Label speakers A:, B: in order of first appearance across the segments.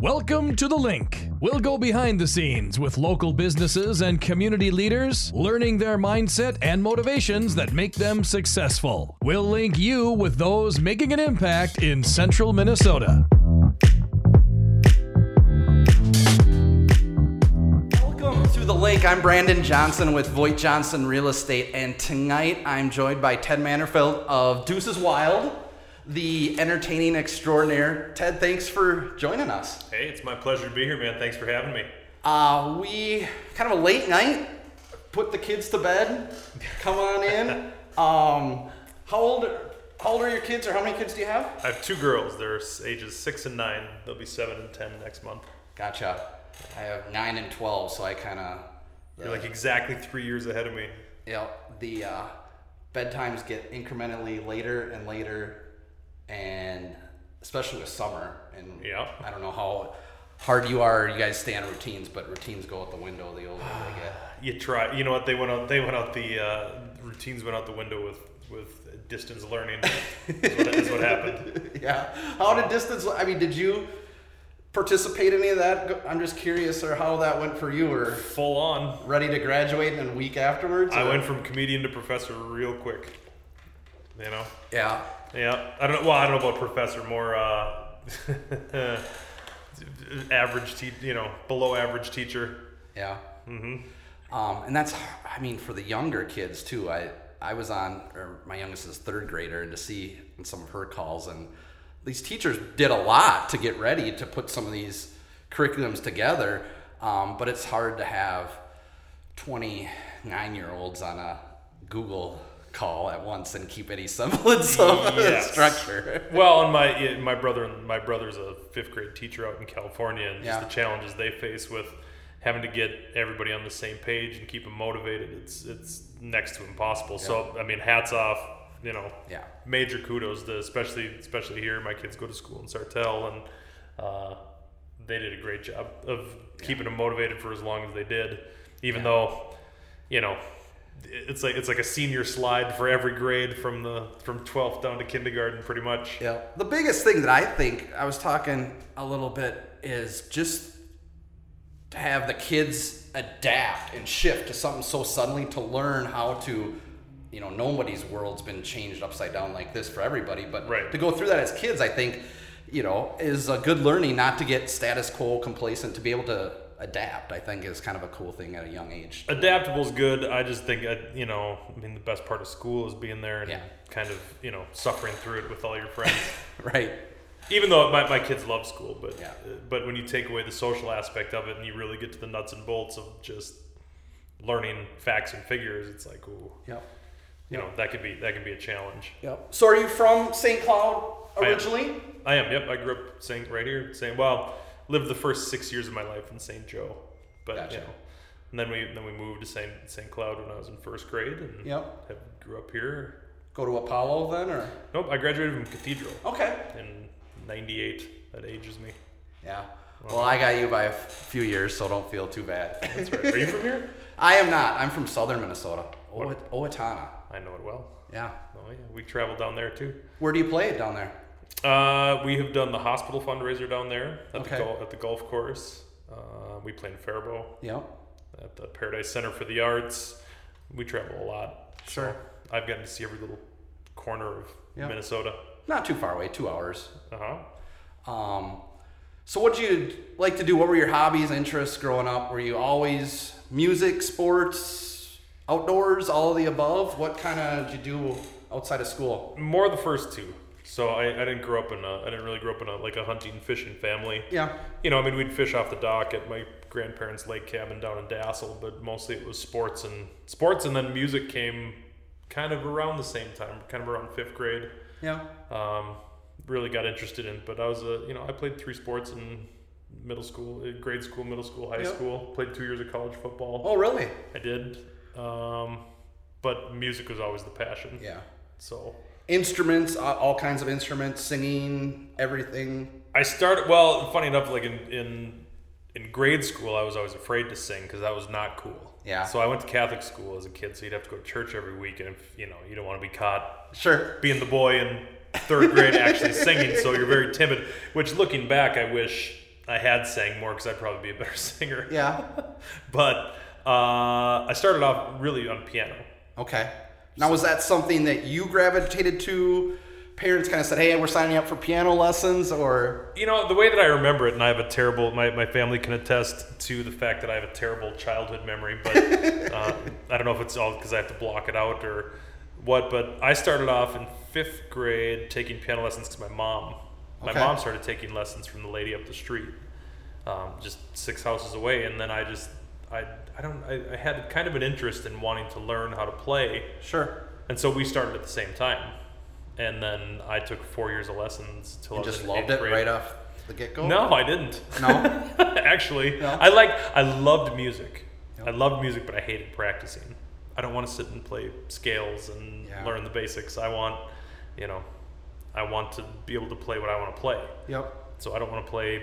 A: Welcome to The Link. We'll go behind the scenes with local businesses and community leaders, learning their mindset and motivations that make them successful. We'll link you with those making an impact in central Minnesota.
B: Welcome to The Link. I'm Brandon Johnson with Voight Johnson Real Estate, and tonight I'm joined by Ted Manderfeld of Deuces Wild, the entertaining extraordinaire. Ted, thanks for joining us.
C: Hey, it's my pleasure to be here, man. Thanks for having me.
B: Uh, we kind of a late night, put the kids to bed, come on in. Um, how old? How old are your kids, or how many kids do you have?
C: I have two girls. They're ages six and nine. They'll be seven and ten next month.
B: Gotcha. I have nine and twelve, so I kind of
C: You're like exactly three years ahead of me.
B: you know, the uh, bedtimes get incrementally later and later, and especially with summer. And
C: Yeah.
B: I don't know how hard you are. You guys stay on routines, but routines go out the window the older they get.
C: You try. You know what? They went out. They went out the uh, routines went out the window with with distance learning. is, what, is what happened.
B: Yeah. How did distance? I mean, did you participate in any of that? I'm just curious, or how that went for you, or
C: Full on.
B: ready to graduate in a week afterwards?
C: I went from comedian to professor real quick. You know.
B: Yeah.
C: Yeah. I don't know. Well, I don't know about professor. More uh, average. Te- you know, below average teacher.
B: Yeah. Mm-hmm. Um, and that's, I mean, for the younger kids too. I I was on, or my youngest is third grader, and to see some of her calls, and these teachers did a lot to get ready to put some of these curriculums together. Um, but it's hard to have 29 year olds on a Google call at once and keep any semblance of
C: Yes.
B: structure.
C: Well, and my yeah, my brother my brother's a fifth grade teacher out in California, and just
B: Yeah.
C: the challenges they face with having to get everybody on the same page and keep them motivated. It's it's next to impossible. So I mean, hats off. You know,
B: Yeah.
C: major kudos to especially especially here. My kids go to school in Sartell, and uh, they did a great job of keeping them motivated for as long as they did. Even though, you know, it's like it's like a senior slide for every grade from the from 12th down to kindergarten, pretty much.
B: Yeah. The biggest thing that I think I was talking a little bit is just to have the kids adapt and shift to something so suddenly to learn how to you know nobody's world's been changed upside down like this for everybody but
C: Right.
B: to go through that as kids i think you know is a good learning not to get status quo complacent to be able to adapt i think is kind of a cool thing at a young age
C: Adaptable is good. I just think, uh, you know, I mean, the best part of school is being there and
B: Yeah.
C: kind of, you know, suffering through it with all your friends.
B: right
C: Even though my, my kids love school, but
B: Yeah.
C: uh, but when you take away the social aspect of it and you really get to the nuts and bolts of just learning facts and figures, it's like, ooh,
B: yep
C: you know, that could be that could be a challenge.
B: yep so are you from st cloud
C: I am.
B: originally
C: I am. Yep, I grew up saying right here, saying well, lived the first six years of my life in St. Joe, but
B: Gotcha.
C: you know, and then we then we moved to St. St. Cloud when I was in first grade, and
B: Yep.
C: have, grew up here.
B: go to apollo then or
C: Nope, I graduated from Cathedral
B: okay
C: in '98. That ages me.
B: Yeah. Well, I got you by a few years, so don't feel too bad.
C: That's right. Are you from here?
B: I am not. I'm from southern Minnesota. Owat- Owatonna.
C: I know it well.
B: Yeah.
C: Oh yeah, we traveled down there too.
B: Where do you play it down there?
C: Uh, we have done the hospital fundraiser down there at
B: Okay.
C: the gol- at the golf course. Uh, we play in Faribault
B: Yeah.
C: at the Paradise Center for the Arts. We travel a lot.
B: Sure.
C: I've gotten to see every little corner of
B: Yeah.
C: Minnesota.
B: Not too far away, two hours.
C: Uh huh.
B: Um, so, what did you like to do? What were your hobbies, interests growing up? Were you always music, sports, outdoors, all of the above? What kind of did you do outside of school?
C: More the first two. So I, I didn't grow up in a I didn't really grow up in a like a hunting fishing family.
B: Yeah.
C: You know, I mean, we'd fish off the dock at my grandparents' lake cabin down in Dassel, but mostly it was sports and sports, and then music came kind of around the same time, kind of around fifth grade.
B: Yeah.
C: Um, really got interested in, but I was a you know I played three sports in middle school, uh, grade school, middle school, high
B: Yep.
C: school. Played two years of college football.
B: Oh, really?
C: I did, um, but music was always the passion.
B: Yeah.
C: So
B: Instruments, all kinds of instruments, singing, everything.
C: I started. Well, funny enough, like in in in grade school, I was always afraid to sing because that was not cool.
B: Yeah.
C: So I went to Catholic school as a kid, so you'd have to go to church every week, and if you know you don't want to be caught
B: Sure.
C: being the boy in third grade actually singing, so you're very timid. Which, looking back, I wish I had sang more because I'd probably be a better singer.
B: Yeah.
C: But uh, I started off really on piano.
B: Okay. Now, was that something that you gravitated to? Parents kind of said, "Hey, we're signing up for piano lessons," or
C: You know, the way that I remember it, and I have a terrible, my, my family can attest to the fact that I have a terrible childhood memory, but uh, I don't know if it's all because I have to block it out or what, but I started off in fifth grade taking piano lessons because my mom, my
B: Okay.
C: mom started taking lessons from the lady up the street, um, just six houses away, and then I just, I, I don't, I, I had kind of an interest in wanting to learn how to play,
B: sure,
C: and so we started at the same time. And then I took four years of lessons till
B: you
C: I
B: just
C: in
B: loved it
C: grade.
B: right off the get go?
C: No, I didn't.
B: no.
C: Actually,
B: No?
C: I like I loved music.
B: Yep.
C: I loved music, but I hated practicing. I don't want to sit and play scales and
B: Yeah.
C: learn the basics. I want, you know, I want to be able to play what I want to play.
B: Yep.
C: So I don't want to play.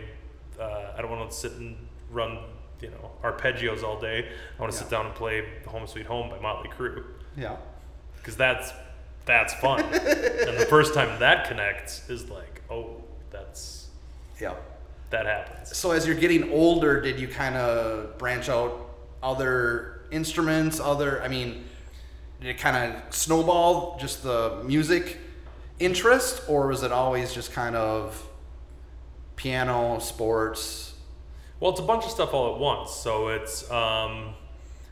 C: Uh, I don't want to sit and run, you know, arpeggios all day. I want to
B: Yeah.
C: sit down and play "Home Sweet Home" by Motley Crue
B: Yeah.
C: because that's that's fun. and the first time that connects is like, oh, that's
B: Yeah.
C: that happens.
B: So as you're getting older, did you kind of branch out other instruments? Other, I mean, did it kind of snowball just the music interest, or was it always just kind of piano, sports?
C: Well, it's a bunch of stuff all at once. So it's, um,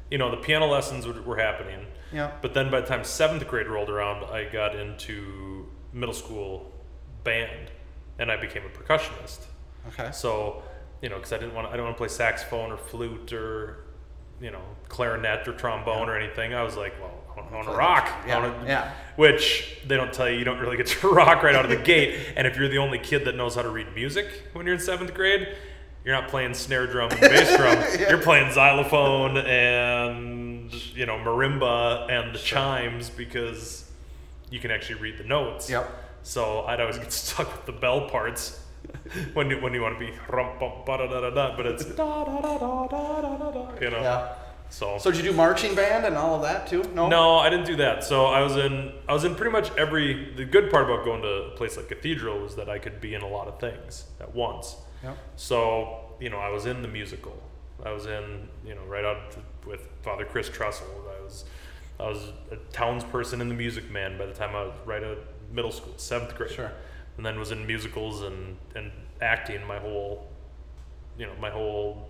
C: you know, the piano lessons were, were happening.
B: Yeah.
C: But then by the time seventh grade rolled around, I got into middle school band, and I became a percussionist.
B: Okay.
C: So, you know, because I didn't want, I don't want to play saxophone or flute or, you know, clarinet or trombone or anything. I was like, well, I want, to rock.
B: yeah,
C: wanna-
B: yeah.
C: Which they don't tell you, you don't really get to rock right out of the gate. And if you're the only kid that knows how to read music when you're in seventh grade, you're not playing snare drum and bass drum. yeah. You're playing xylophone and you know marimba and sure. chimes because you can actually read the notes.
B: Yep.
C: So I'd always get stuck with the bell parts when you when you want to be da da da da, but it's da da da da da da da. You know.
B: Yeah.
C: So.
B: So did you do marching band and all of that too? No.
C: No, I didn't do that. So I was in I was in pretty much every. The good part about going to a place like Cathedral was that I could be in a lot of things at once.
B: Yep.
C: So, you know, I was in the musical. I was in, you know, right out with Father Chris Trussell. I was I was a townsperson in the Music Man by the time I was right at middle school, seventh grade.
B: Sure.
C: And then was in musicals and, and acting my whole you know, my whole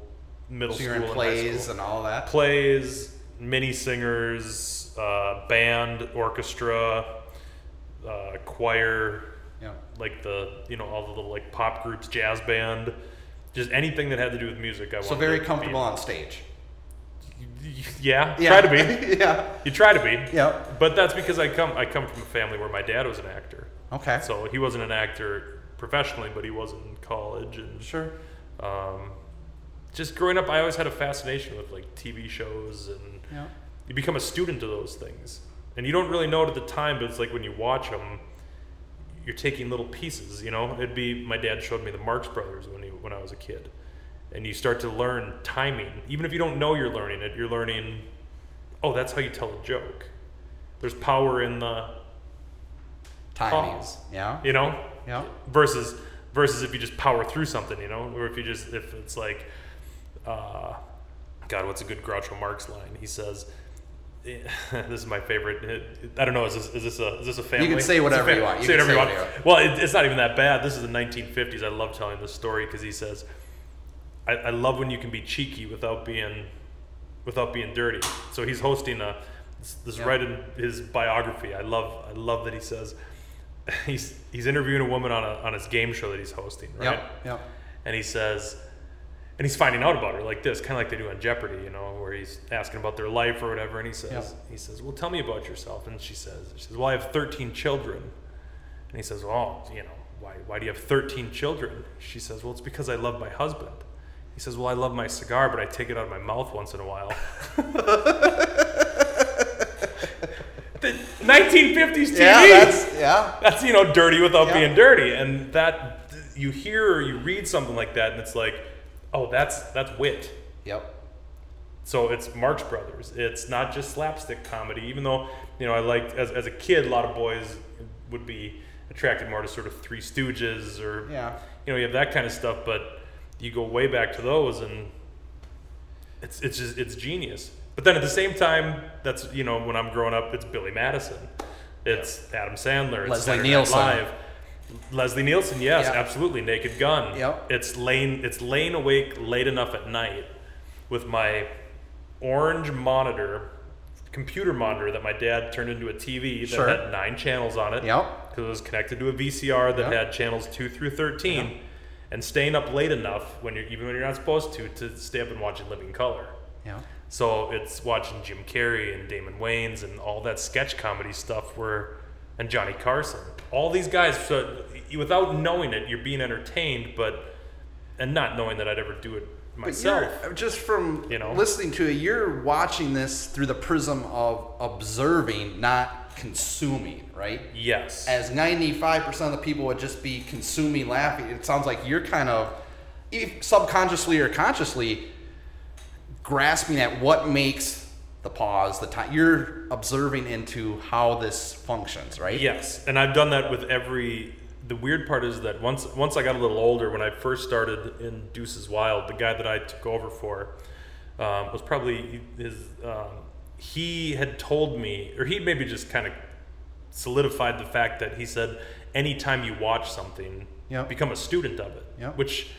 C: middle
B: So
C: school and
B: plays
C: school
B: and all that.
C: plays, mini singers, uh, band, orchestra, uh, choir. Like the you know all the little like pop groups, jazz band, just anything that had to do with music. I
B: So very comfortable on stage.
C: Yeah,
B: Yeah.
C: try to be.
B: yeah.
C: You try to be.
B: Yeah,
C: But that's because I come I come from a family where my dad was an actor.
B: Okay.
C: So he wasn't an actor professionally, but he was in college and
B: Sure.
C: um, just growing up, I always had a fascination with like TV shows and
B: Yeah.
C: you become a student of those things and you don't really know it at the time but it's like when you watch them you're taking little pieces you know? It'd be my dad showed me the marx brothers when he when i was a kid. And you start to learn timing. Even if you don't know you're learning it you're learning oh that's how you tell a joke. There's power in the
B: Timings. Yeah.
C: you know?
B: Yeah.
C: versus versus if you just power through something you know? Or if you just if it's like uh god what's a good groucho marx line? He says this is my favorite i don't know is this is this a is this a family You
B: can say whatever you want. You
C: say whatever
B: say
C: you want well it, it's not even that bad this is the 1950s i love telling this story because he says I, I love when you can be cheeky without being without being dirty so he's hosting a this, this is
B: Yeah.
C: right in his biography i love i love that he says he's he's interviewing a woman on a on his game show that he's hosting, right?
B: Yep. Yep.
C: And he says, and he's finding out about her like this, kind of like they do on Jeopardy, you know, where he's asking about their life or whatever. And he says,
B: Yep.
C: he says, well, tell me about yourself. And she says, she says, well, I have 13 children. And he says, well, you know, why why do you have 13 children? She says, well, it's because I love my husband. He says, well, I love my cigar, but I take it out of my mouth once in a while. the 1950s TV.
B: Yeah. That's yeah.
C: That's you know dirty without
B: Yeah.
C: being dirty, and that you hear or you read something like that, and it's like, oh, that's that's wit.
B: Yep.
C: So it's Marx Brothers. It's not just slapstick comedy, even though you know I liked as as a kid, a lot of boys would be attracted more to sort of Three Stooges or
B: Yeah.
C: you know you have that kind of stuff, but you go way back to those, and it's it's just it's genius. But then at the same time, that's you know when I'm growing up, it's Billy Madison, it's Adam Sandler, it's
B: Leslie Nielsen.
C: Live. Leslie Nielsen, yes,
B: Yeah.
C: absolutely. Naked Gun.
B: Yep.
C: It's laying it's laying awake late enough at night with my orange monitor, computer monitor that my dad turned into a TV that
B: Sure.
C: had nine channels on it.
B: Yep.
C: Because it was connected to a VCR that
B: Yep.
C: had channels two through thirteen, and staying up late enough when you're even when you're not supposed to to stay up and watch In Living Color.
B: Yeah.
C: So it's watching Jim Carrey and Damon Wayans and all that sketch comedy stuff where, and Johnny Carson. All these guys, so without knowing it, you're being entertained, but, and not knowing that I'd ever do it myself.
B: you're, just from
C: You know?
B: listening to it, you're watching this through the prism of observing, not consuming, right?
C: Yes.
B: As 95% of the people would just be consuming, laughing, it sounds like you're kind of subconsciously or consciously grasping at what makes the pause, the time. You're observing into how this functions, right?
C: Yes, and I've done that with every. The weird part is that once once I got a little older, when I first started in Deuces Wild, the guy that I took over for um, was probably his. Um, he had told me, or he maybe just kind of solidified the fact that he said, anytime you watch something,
B: Yep.
C: become a student of it.
B: Yep.
C: Which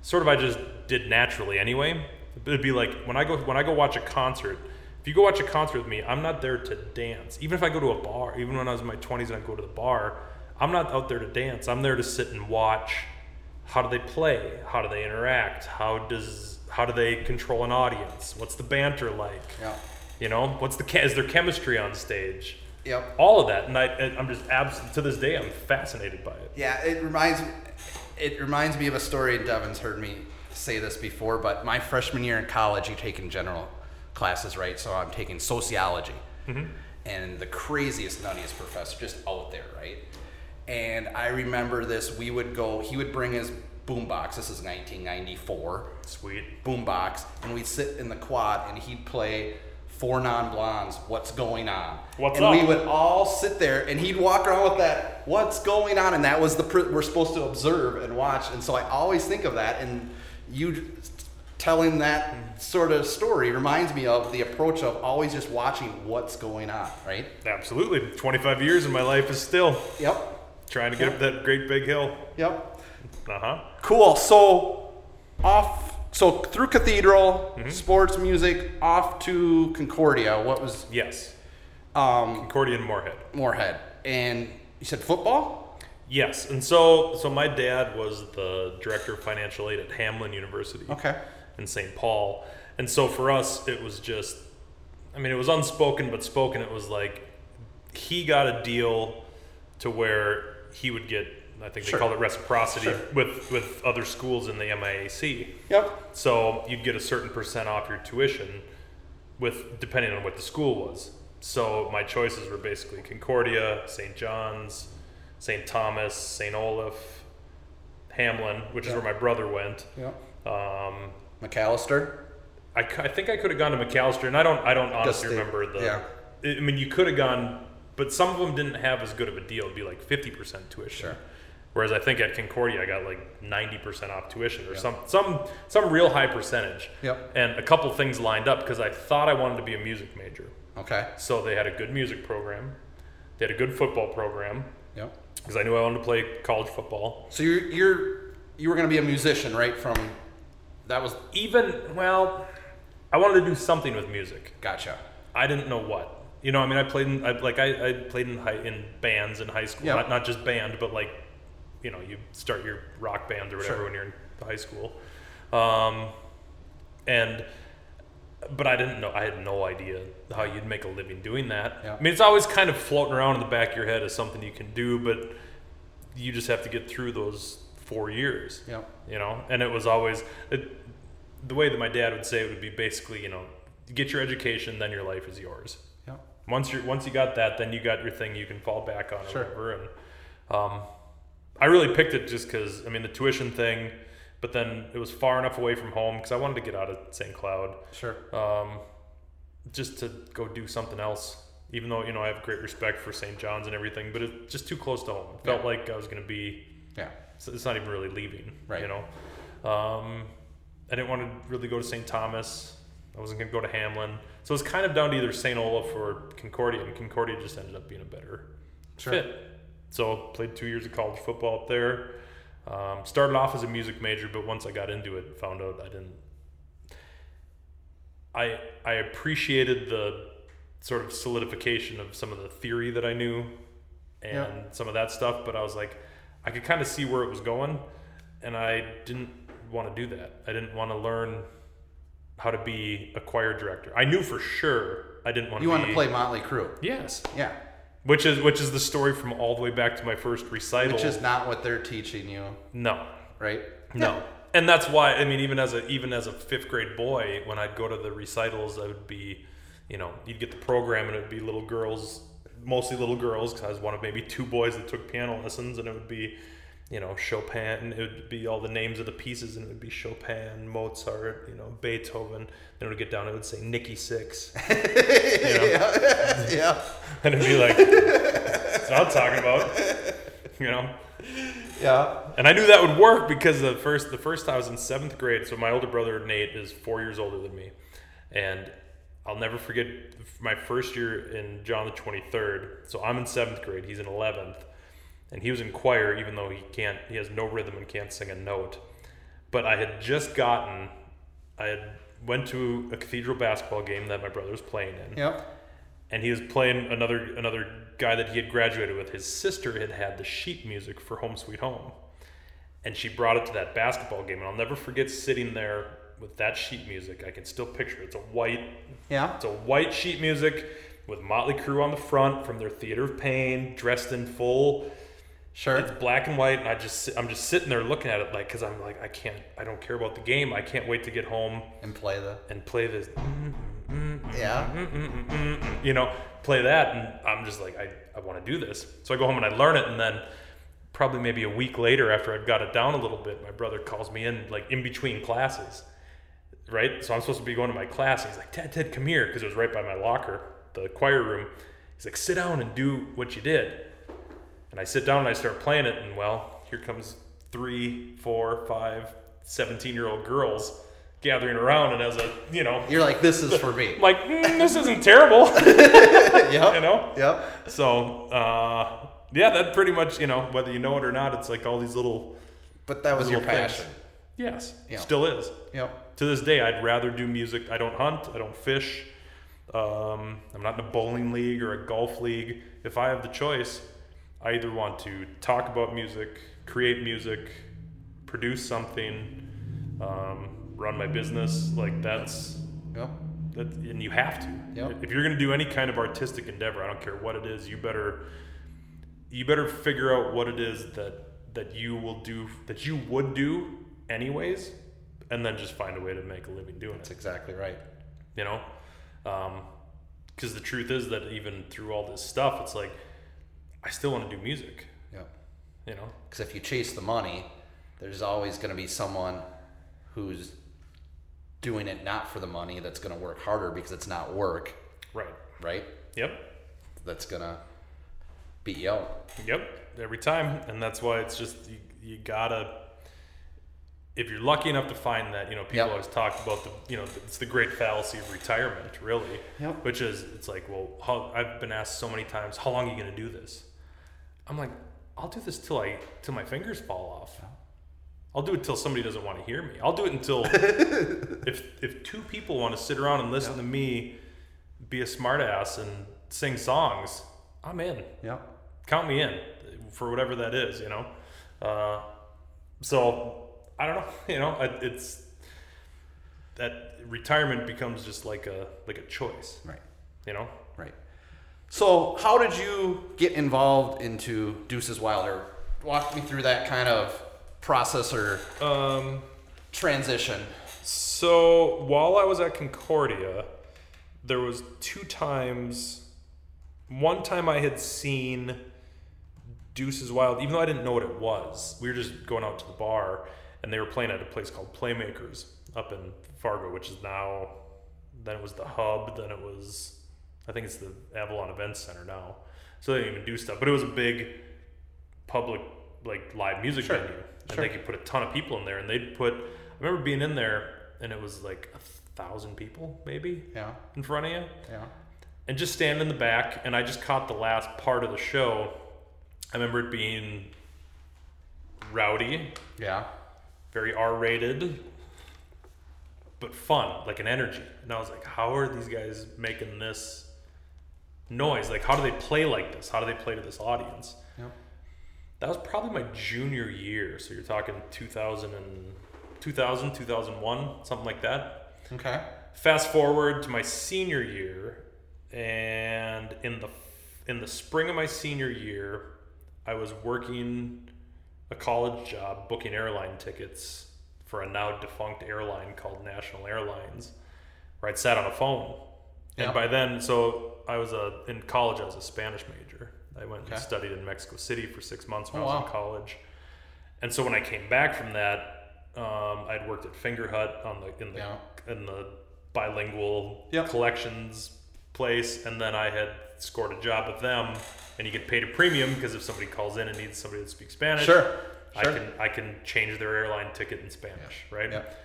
C: sort of I just did naturally anyway. It'd be like when I go when I go watch a concert. If you go watch a concert with me, I'm not there to dance. Even if I go to a bar, even when I was in my 20s and I go to the bar, I'm not out there to dance. I'm there to sit and watch. How do they play? How do they interact? How does how do they control an audience? What's the banter like?
B: Yeah.
C: You know, what's the is there chemistry on stage?
B: Yep.
C: All of that, and I, I'm just abs- to this day, I'm fascinated by it.
B: Yeah, it reminds it reminds me of a story. and Devin's heard me say this before, but my freshman year in college, you take in general classes, right? So I'm taking sociology, mm-hmm. and the craziest, nuttiest professor just out there, right? And I remember this. We would go. He would bring his boombox. This is 1994
C: Sweet.
B: boombox, and we'd sit in the quad, and he'd play Four Non Blondes. What's going on?
C: What's
B: and we would all sit there, and he'd walk around with that. What's going on? And that was the pr- we're supposed to observe and watch. And so I always think of that, and you telling that sort of story reminds me of the approach of always just watching what's going on. Right?
C: Absolutely. 25 years in my life is still
B: Yep.
C: trying to get up that great big hill.
B: Yep.
C: Uh huh.
B: Cool. So off. So through Cathedral,
C: Mm-hmm.
B: sports, music, off to Concordia. What was
C: Yes.
B: um,
C: Concordia and Moorhead.
B: Moorhead? And you said football.
C: Yes. And so, so my dad was the director of financial aid at Hamline University
B: Okay.
C: In St. Paul. And so for us, it was just, I mean, it was unspoken, but spoken. It was like he got a deal to where he would get, I think they
B: Sure.
C: called it reciprocity
B: Sure.
C: with, with other schools in the MIAC.
B: Yep.
C: So you'd get a certain percent off your tuition with depending on what the school was. So my choices were basically Concordia, St. John's, St. Thomas, St. Olaf, Hamline, which is where my brother went.
B: Yep.
C: Um,
B: Macalester.
C: I, I think I could have gone to Macalester, and I don't I don't honestly
B: the-
C: remember the.
B: yeah.
C: I mean, you could have gone, but some of them didn't have as good of a deal. It'd be like fifty percent tuition.
B: Sure.
C: Whereas I think at Concordia I got like ninety percent off tuition or some some some real high percentage.
B: Yep.
C: And a couple things lined up because I thought I wanted to be a music major.
B: Okay.
C: So they had a good music program, they had a good football program
B: Yep.
C: because I knew I wanted to play college football.
B: So you're you're you were gonna be a musician, right? From that was
C: Even well, I wanted to do something with music.
B: gotcha.
C: I didn't know what. You know, I mean, I played in I, like I, I played in high, in bands in high school.
B: Yeah.
C: Not not just band, but like, you know, you start your rock band or whatever
B: Sure.
C: when you're in high school. Um, and but I didn't know. I had no idea how you'd make a living doing that.
B: Yeah.
C: I mean, it's always kind of floating around in the back of your head as something you can do, but you just have to get through those four years
B: Yep.
C: you know and it was always it, the way that my dad would say it would be basically you know get your education then your life is yours
B: Yep.
C: once you once you got that then you got your thing you can fall back on or
B: Sure.
C: whatever and um, i really picked it just because i mean the tuition thing but then it was far enough away from home because i wanted to get out of st cloud
B: Sure.
C: um, just to go do something else even though you know i have great respect for st john's and everything but it's just too close to home it felt
B: Yeah.
C: like i was going to be
B: Yeah.
C: so it's not even really leaving,
B: Right.
C: You know, Um, I didn't want to really go to St. Thomas. I wasn't going to go to Hamline. So it was kind of down to either St. Olaf or Concordia, and Concordia just ended up being a better
B: Sure.
C: fit. So played two years of college football up there. Um, started off as a music major, but once I got into it, found out I didn't. I I appreciated the sort of solidification of some of the theory that I knew and
B: Yeah.
C: some of that stuff, but I was like, I could kind of see where it was going, and I didn't want to do that. I didn't want to learn how to be a choir director. I knew for sure I didn't want
B: You
C: to
B: want
C: be,
B: to play Motley Crue.
C: Yes,
B: Yeah.
C: which is which is the story from all the way back to my first recital.
B: Which is not what they're teaching you,
C: no,
B: right?
C: no, and that's why I mean, even as a even as a fifth grade boy, when I'd go to the recitals, I would be, you know, you'd get the program and it would be little girls, mostly little girls, because I was one of maybe two boys that took piano lessons, and it would be, you know, Chopin. It would be all the names of the pieces, and it would be Chopin, Mozart, you know, Beethoven. Then it would get down, it would say Nikki Sixx, you know?
B: yeah.
C: and it'd be like, that's what I'm talking about, you know.
B: Yeah.
C: And I knew that would work because the first the first time I was in seventh grade. So my older brother Nate is four years older than me, and I'll never forget my first year in John the Twenty Third. So I'm in seventh grade. He's in eleventh, and he was in choir, even though he can't. He has no rhythm and can't sing a note. But I had just gotten. I had went to a cathedral basketball game that my brother was playing in
B: Yep.
C: and he was playing another another guy that he had graduated with. His sister had had the sheet music for Home Sweet Home, and she brought it to that basketball game. And I'll never forget sitting there with that sheet music. I can still picture it. It's a white,
B: Yeah.
C: it's a white sheet music with Motley Crue on the front from their Theatre of Pain, dressed in full.
B: Sure.
C: It's black and white, and I just I'm just sitting there looking at it like because I'm like I can't I don't care about the game. I can't wait to get home
B: and play the.
C: and play this
B: Yeah. Mm-hmm.
C: you know, play that. And I'm just like, I, I want to do this. So I go home and I learn it. And then probably maybe a week later, after I've got it down a little bit, my brother calls me in, like in between classes, right? So I'm supposed to be going to my class. And he's like, Ted, Ted, come here. Because it was right by my locker, the choir room. He's like, sit down and do what you did. And I sit down and I start playing it. And well, here comes three, four, five, 17 year old girls gathering around. And as a, you know,
B: You're like, this is for me.
C: Like, "Mm, this isn't terrible,
B: yep.
C: you know?
B: Yep.
C: So, uh, yeah, that pretty much, you know, whether you know it or not, it's like all these little,
B: But that was your
C: little things.
B: passion.
C: Yes,
B: Yeah.
C: still is.
B: Yep.
C: To this day, I'd rather do music. I don't hunt, I don't fish. Um, I'm not in a bowling league or a golf league. If I have the choice, I either want to talk about music, create music, produce something, um, run my business. Like that's
B: Yep.
C: that, and you have to.
B: Yep.
C: If you're going to do any kind of artistic endeavor, I don't care what it is, you better you better figure out what it is that that you will do that you would do anyways, and then just find a way to make a living doing
B: That's
C: it.
B: That's exactly right.
C: You know, because the truth is that even through all this stuff, it's like I still want to do music.
B: Yep.
C: You know,
B: Because if you chase the money, there's always going to be someone who's doing it not for the money that's going to work harder because it's not work,
C: right?
B: right?
C: Yep.
B: That's going to beat you out.
C: Yep, every time, and that's why it's just you, you gotta. If you're lucky enough to find that, you know, people
B: Yep.
C: always talk about the, you know, it's the great fallacy of retirement, really.
B: Yep.
C: Which is, it's like, well, how, I've been asked so many times, how long are you gonna do this? I'm like, I'll do this till I, till my fingers fall off. I'll do it till somebody doesn't want to hear me. I'll do it until if if two people want to sit around and listen to me be a smartass and sing songs, I'm in
B: Yeah.
C: count me in for whatever that is, you know. Uh, so I don't know, you know, it's that retirement becomes just like a like a choice,
B: Right.
C: you know.
B: Right. So, how did you get involved into Deuces Wilder? Walk me through that kind of process or
C: Um,
B: transition.
C: so while I was at Concordia, there was two times. One time I had seen Deuces Wild, even though I didn't know what it was. We were just going out to the bar, and they were playing at a place called Playmakers up in Fargo, which is now. Then it was the Hub. Then it was, I think it's the Avalon Events Center now. So they didn't even do stuff, but it was a big public like live music
B: Sure.
C: venue. and
B: Sure.
C: they could put a ton of people in there. And they'd put. I remember being in there, and it was like a thousand people maybe
B: Yeah.
C: in front of you,
B: Yeah.
C: and just stand in the back. And I just caught the last part of the show. I remember it being rowdy,
B: Yeah.
C: very R-rated, but fun, like an energy. And I was like, how are these guys making this noise? Like, how do they play like this? How do they play to this audience?
B: Yep.
C: That was probably my junior year. So you're talking 2000 and 2000, 2001, something like that.
B: Okay.
C: Fast forward to my senior year, and in the in the spring of my senior year, I was working a college job booking airline tickets for a now defunct airline called National Airlines, where I'd sat on a phone.
B: Yeah.
C: And by then, so I was a in college. I was a Spanish major. I went
B: Okay.
C: and studied in Mexico City for six months when
B: Oh,
C: I was
B: wow.
C: in college. And so when I came back from that, um, I'd worked at Fingerhut on the in the
B: Yeah.
C: in the bilingual
B: Yep.
C: collections place, and then I had scored a job with them, and you get paid a premium because if somebody calls in and needs somebody that speaks Spanish,
B: Sure. Sure.
C: I can I can change their airline ticket in Spanish, right?
B: Yep.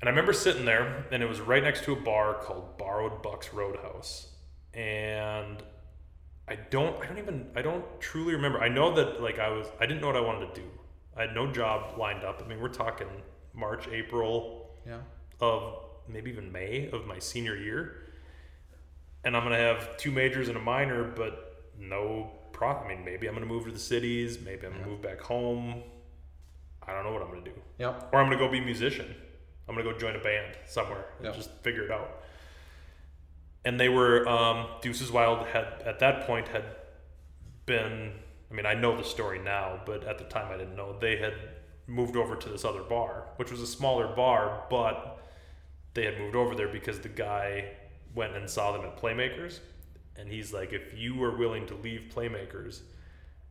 C: And I remember sitting there, and it was right next to a bar called Borrowed Bucks Roadhouse, and I don't, I don't even, I don't truly remember. I know that like I was, I didn't know what I wanted to do. I had no job lined up. I mean, we're talking March, April
B: Yeah.
C: of maybe even May of my senior year, and I'm gonna have two majors and a minor, but no pro. I mean, maybe I'm gonna move to the cities. Maybe I'm gonna move back home. I don't know what I'm gonna do
B: Yep.
C: or I'm gonna go be a musician. I'm gonna go join a band somewhere and
B: Yeah.
C: just figure it out. And they were um, Deuces Wild had at that point had been. I mean, I know the story now, but at the time I didn't know. They had moved over to this other bar, which was a smaller bar, but they had moved over there because the guy went and saw them at Playmakers, and he's like, "If you are willing to leave Playmakers,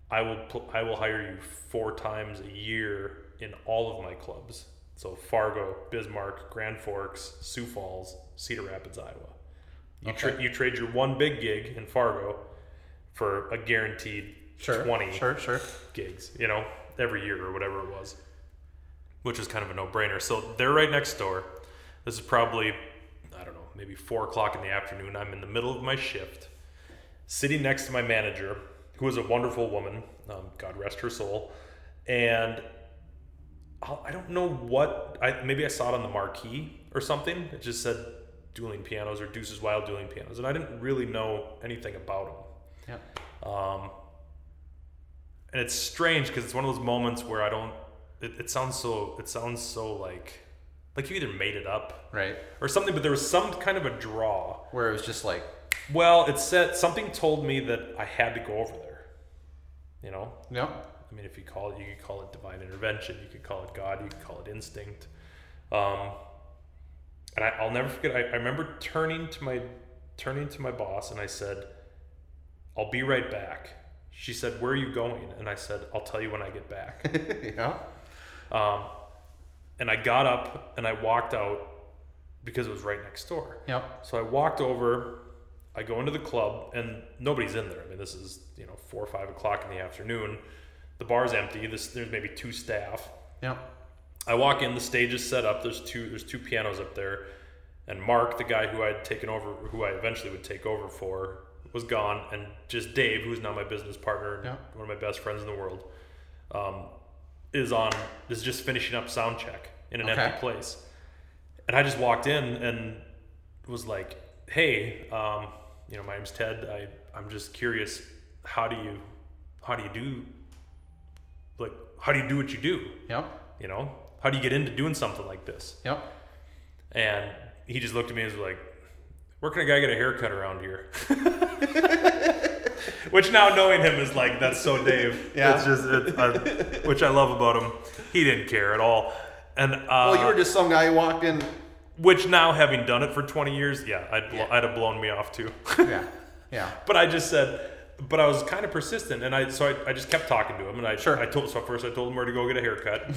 C: I will pl- I will hire you four times a year in all of my clubs. So Fargo, Bismarck, Grand Forks, Sioux Falls, Cedar Rapids, Iowa. You tra- you trade your one big gig in Fargo for a guaranteed
B: Sure.
C: 20
B: Sure. Sure.
C: gigs, you know, every year or whatever it was, which is kind of a no brainer. So they're right next door. This is probably, I don't know, maybe four o'clock in the afternoon. I'm in the middle of my shift, sitting next to my manager, who is a wonderful woman, um, God rest her soul. And I'll, I don't know what, I, maybe I saw it on the marquee or something. It just said dueling pianos or Deuces Wild dueling pianos. And I didn't really know anything about them.
B: Yep.
C: Um, and it's strange because it's one of those moments where I don't. It, it sounds so. It sounds so like like you either made it up
B: Right.
C: or something, but there was some kind of a draw.
B: Where it was just like,
C: Well, it said something told me that I had to go over there. You know,
B: yep.
C: I mean, if you call it, you could call it divine intervention. You could call it God. You could call it instinct. Um, and I, I'll never forget. I, I remember turning to my turning to my boss, and I said, "I'll be right back." She said, "Where are you going?" And I said, "I'll tell you when I get back."
B: yeah.
C: um, and I got up and I walked out because it was right next door.
B: Yep.
C: So I walked over. I go into the club and nobody's in there. I mean, this is you know four or five o'clock in the afternoon. The bar's empty. This there's maybe two staff.
B: Yep.
C: I walk in. The stage is set up. There's two. There's two pianos up there, and Mark, the guy who I'd taken over, who I eventually would take over for, was gone, and just Dave, who's now my business partner,
B: Yeah.
C: one of my best friends in the world, um, is on. Is just finishing up sound check in an
B: Okay.
C: empty place, and I just walked in and was like, "Hey, um, you know, my name's Ted. I I'm just curious. How do you how do you do like how do you do what you do?
B: Yep.
C: You know, how do you get into doing something like this?"
B: Yep.
C: And he just looked at me and was like, "Where can a guy get a haircut around here?" Which now knowing him is like that's so Dave.
B: Yeah.
C: It's just it's, uh, which I love about him. He didn't care at all. And uh,
B: Well, you were just some guy who walked in.
C: which now having done it for 20 years, yeah, I'd,
B: Yeah.
C: I'd have blown me off too.
B: Yeah. Yeah.
C: but I just said, but I was kind of persistent, and I so I, I just kept talking to him, and I
B: Sure.
C: I told so first I told him where to go get a haircut,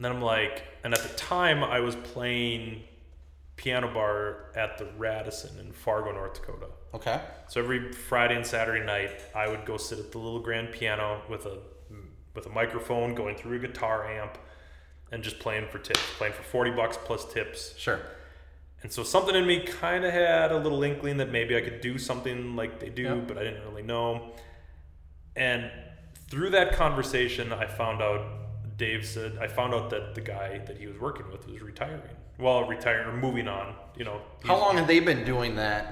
C: and then I'm like, and at the time I was playing piano bar at the Radisson in Fargo, North Dakota.
B: Okay.
C: So every Friday and Saturday night, I would go sit at the little grand piano with a with a microphone going through a guitar amp and just playing for tips, playing for 40 bucks plus tips.
B: Sure.
C: And so something in me kind of had a little inkling that maybe I could do something like they do,
B: Yeah.
C: but I didn't really know. And through that conversation, I found out Dave said I found out that the guy that he was working with was retiring. Well, retiring or moving on. You know,
B: How long have they been doing that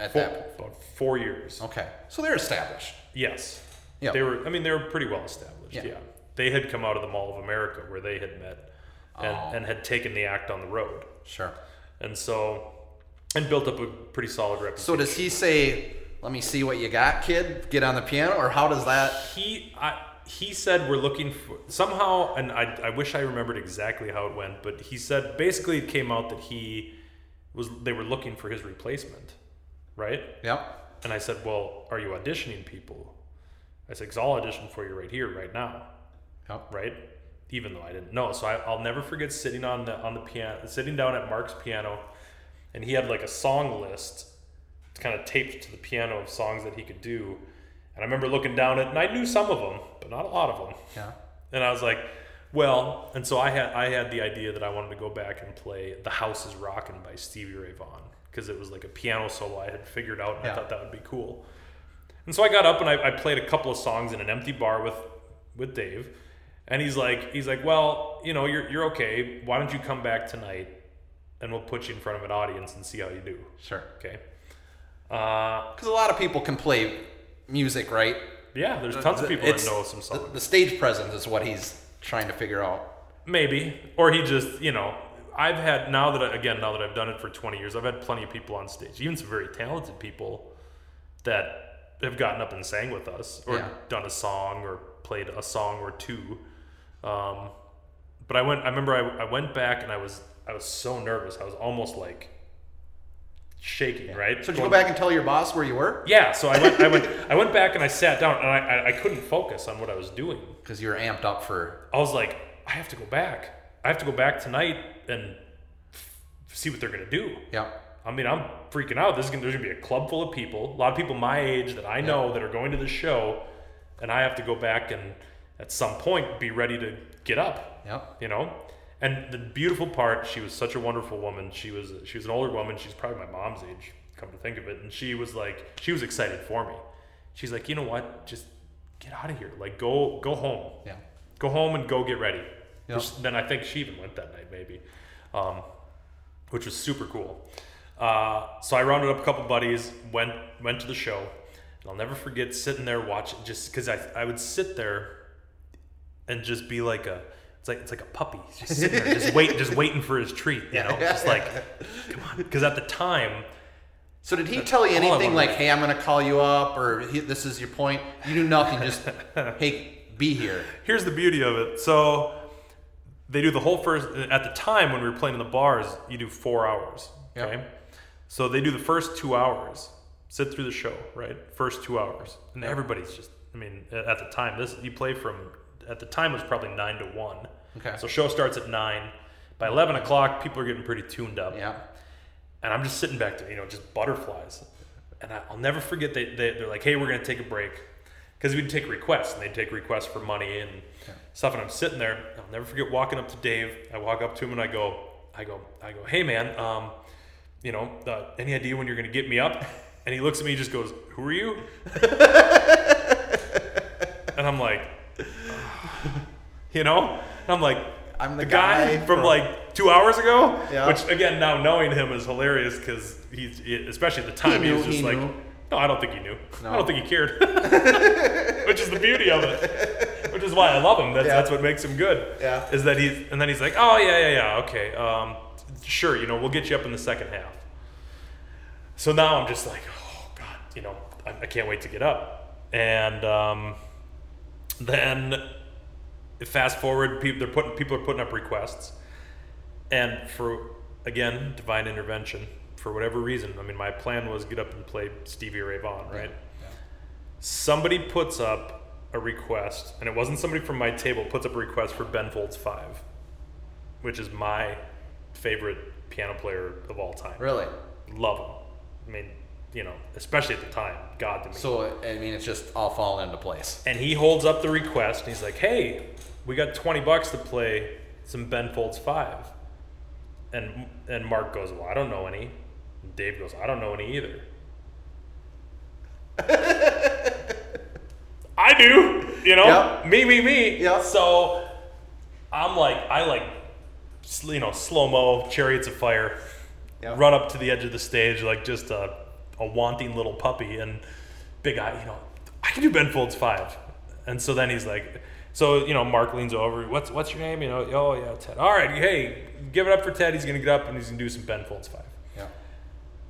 B: at
C: Four,
B: that point?
C: about four years.
B: Okay. So they're established.
C: Yes.
B: Yeah.
C: They were. I mean, they were pretty well established.
B: Yeah.
C: Yeah. They had come out of the Mall of America where they had met, and,
B: Oh.
C: and had taken the act on the road,
B: Sure.
C: and so, and built up a pretty solid reputation.
B: So does he say, "Let me see what you got, kid. Get on the piano," or how does that?
C: he I, he said we're looking for somehow and I, I wish i remembered exactly how it went but he said basically it came out that he was they were looking for his replacement right?
B: Yep.
C: and i said well are you auditioning people? I said because i'll audition for you right here right now.
B: Yep.
C: right? Even though i didn't know. So I, i'll never forget sitting on the on the piano sitting down at mark's piano and he had like a song list kind of taped to the piano of songs that he could do. And i remember looking down at and i knew some of them but not a lot of them
B: Yeah.
C: and I was like, well, and so I had I had the idea that I wanted to go back and play "The House Is Rockin'" by Stevie Ray Vaughan because it was like a piano solo I had figured out, and
B: Yeah.
C: I thought that would be cool. And so I got up and I, I played a couple of songs in an empty bar with with Dave, and he's like he's like, well, you know, you're you're okay. Why don't you come back tonight, and we'll put you in front of an audience and see how you do.
B: Sure.
C: Okay. Uh,
B: Because a lot of people can play music, right?
C: Yeah, there's tons of people that know some
B: The,
C: songs.
B: the stage presence is what he's trying to figure out.
C: Maybe, or he just, you know, I've had now that I, again now that I've done it for 20 years, I've had plenty of people on stage, even some very talented people that have gotten up and sang with us, or
B: Yeah.
C: done a song, or played a song or two. Um, but I went. I remember I, I went back and I was I was so nervous. I was almost like shaking. Right.
B: So did you go back and tell your boss where you were?
C: Yeah. So I went. I went. I went back and I sat down and I, I I couldn't focus on what I was doing.
B: Because you were amped up for.
C: I was like, I have to go back. I have to go back tonight and f- see what they're gonna do.
B: Yeah.
C: I mean, I'm freaking out. This is gonna, there's gonna be a club full of people, a lot of people my age that I know that are going to the show, and I have to go back and at some point be ready to get up.
B: Yep.
C: You know. And the beautiful part, she was such a wonderful woman. She was she was an older woman. She's probably my mom's age, come to think of it. And she was like, she was excited for me. She's like, you know what? Just get out of here. Like, go go home
B: Yeah.
C: go home and go get ready.
B: Yep.
C: Which then I think she even went that night, maybe, um, which was super cool. Uh, so I rounded up a couple buddies, went went to the show, and I'll never forget sitting there watching, just because I I would sit there and just be like a. It's like it's like a puppy, just sitting there, just wait, just waiting for his treat, you know, just like, come on. Because at the time,
B: So did he tell you anything like, "Hey, I'm going to call you up," or "This is your point"? You do nothing. Just, "Hey, be here."
C: here's the beauty of it. So they do the whole first at the time when we were playing in the bars, you do four hours.
B: Yep.
C: Okay. So they do the first two hours, sit through the show, right? First two hours. And everybody's just I mean, at the time, this you play from at the time it was probably nine to one.
B: Okay.
C: So show starts at nine. By eleven o'clock, people are getting pretty tuned up
B: Yeah.
C: and I'm just sitting back there, you know, just butterflies. And I, I'll never forget they, they they're like, hey, we're gonna take a break because we'd take requests and they'd take requests for money and stuff. And I'm sitting there. I'll never forget walking up to Dave. I walk up to him and I go, I go, I go, hey man, um, you know, uh, any idea when you're gonna get me up? And he looks at me, and just goes, who are you? and I'm like, you know, and I'm like,
B: I'm the
C: guy,
B: guy
C: from,
B: from-
C: like two hours ago.
B: Yeah.
C: Which again, now knowing him is hilarious because he's especially at the time he,
B: knew,
C: was just
B: he
C: like,
B: knew.
C: no, I don't think he knew.
B: No.
C: I don't think he cared. which is the beauty of it. Which is why I love him. That's,
B: Yeah.
C: that's what makes him good.
B: Yeah.
C: Is that he's and then he's like, oh yeah, yeah, yeah, okay, um, sure, you know, we'll get you up in the second half. So now I'm just like, oh god, you know, I, I can't wait to get up. And um, then fast forward, people they're putting people are putting up requests, and for again divine intervention for whatever reason. I mean, my plan was get up and play Stevie Ray Vaughan, right? Somebody puts up a request, and it wasn't somebody from my table puts up a request for Ben Folds Five, which is my favorite piano player of all time.
B: Really?
C: Love him. I mean, you know, especially at the time, God to me.
B: So I mean, it's just all falling into place.
C: and he holds up the request and he's like, "Hey, we got 20 bucks to play some Ben Folds 5." And and Mark goes, "Well, I don't know any." And Dave goes, "I don't know any either." I do, you know,
B: Yep.
C: me, me, me.
B: Yep.
C: So I'm like, I like, you know, slow mo, chariots of fire,
B: Yep.
C: run up to the edge of the stage like just a, a wanting little puppy, and big eye, you know, I can do Ben Folds five, and so then he's like, so you know, Mark leans over, what's what's your name? You know, oh yeah, Ted. All right, hey, give it up for Ted. He's gonna get up and he's gonna do some Ben Folds five.
B: Yeah.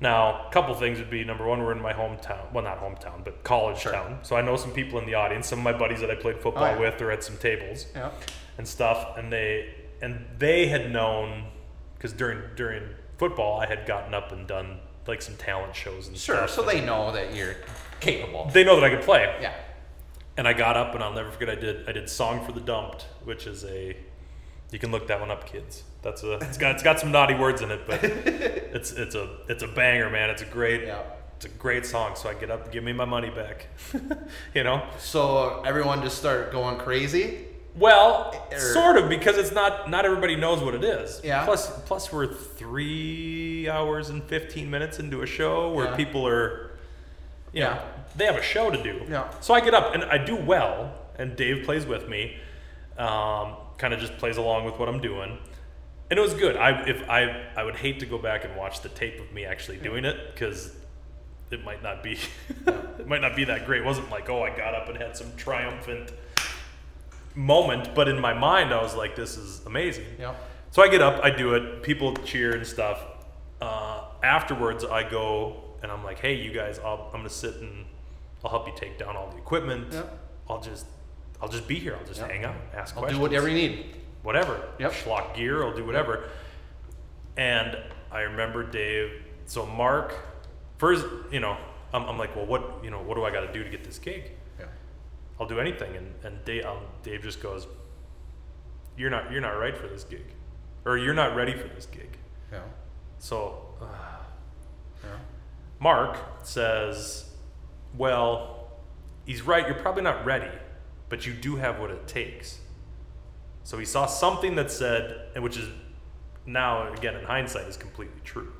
C: Now, a couple things would be number one, we're in my hometown. Well, not hometown, but college
B: Sure.
C: town. So I know some people in the audience. Some of my buddies that I played football
B: Oh, yeah.
C: with are at some tables
B: Yeah.
C: and stuff. And they and they had known because during during football, I had gotten up and done like some talent shows and
B: Sure.
C: stuff.
B: So they know that you're capable.
C: they know that I can play.
B: Yeah.
C: And I got up and I'll never forget. I did I did "Song for the Dumped," which is a you can look that one up, kids. That's a it's got it's got some naughty words in it, but it's it's a it's a banger, man. It's a great
B: Yeah.
C: it's a great song. So I get up, give me my money back, you know.
B: So everyone just start going crazy.
C: Well,
B: Or-
C: sort of because it's not not everybody knows what it is.
B: Yeah.
C: Plus plus we're three hours and fifteen minutes into a show where
B: Yeah.
C: people are, you know,
B: Yeah.
C: they have a show to do.
B: Yeah.
C: So I get up and I do well, and Dave plays with me, um, kind of just plays along with what I'm doing, and it was good. I if I I would hate to go back and watch the tape of me actually doing it because it might not be it might not be that great. It wasn't like oh I got up and had some triumphant moment, but in my mind I was like this is amazing.
B: Yeah.
C: So I get up, I do it, people cheer and stuff. Uh, afterwards, I go and I'm like, hey, you guys, I'll, I'm gonna sit and I'll help you take down all the equipment.
B: Yep.
C: I'll just, I'll just be here. I'll just
B: Yep.
C: hang out, ask
B: I'll
C: questions,
B: do whatever you need.
C: whatever.
B: Yep.
C: Schlock gear, I'll do whatever. And I remember Dave. So Mark, first, you know, I'm, I'm like, well, what, you know, what do I got to do to get this gig? I'll do anything. And, and Dave, um, Dave just goes, you're not, you're not right for this gig, or you're not ready for this gig.
B: Yeah.
C: So uh,
B: Yeah.
C: Mark says, well, he's right. You're probably not ready, but you do have what it takes. So he saw something that said, and which is now again in hindsight is completely true.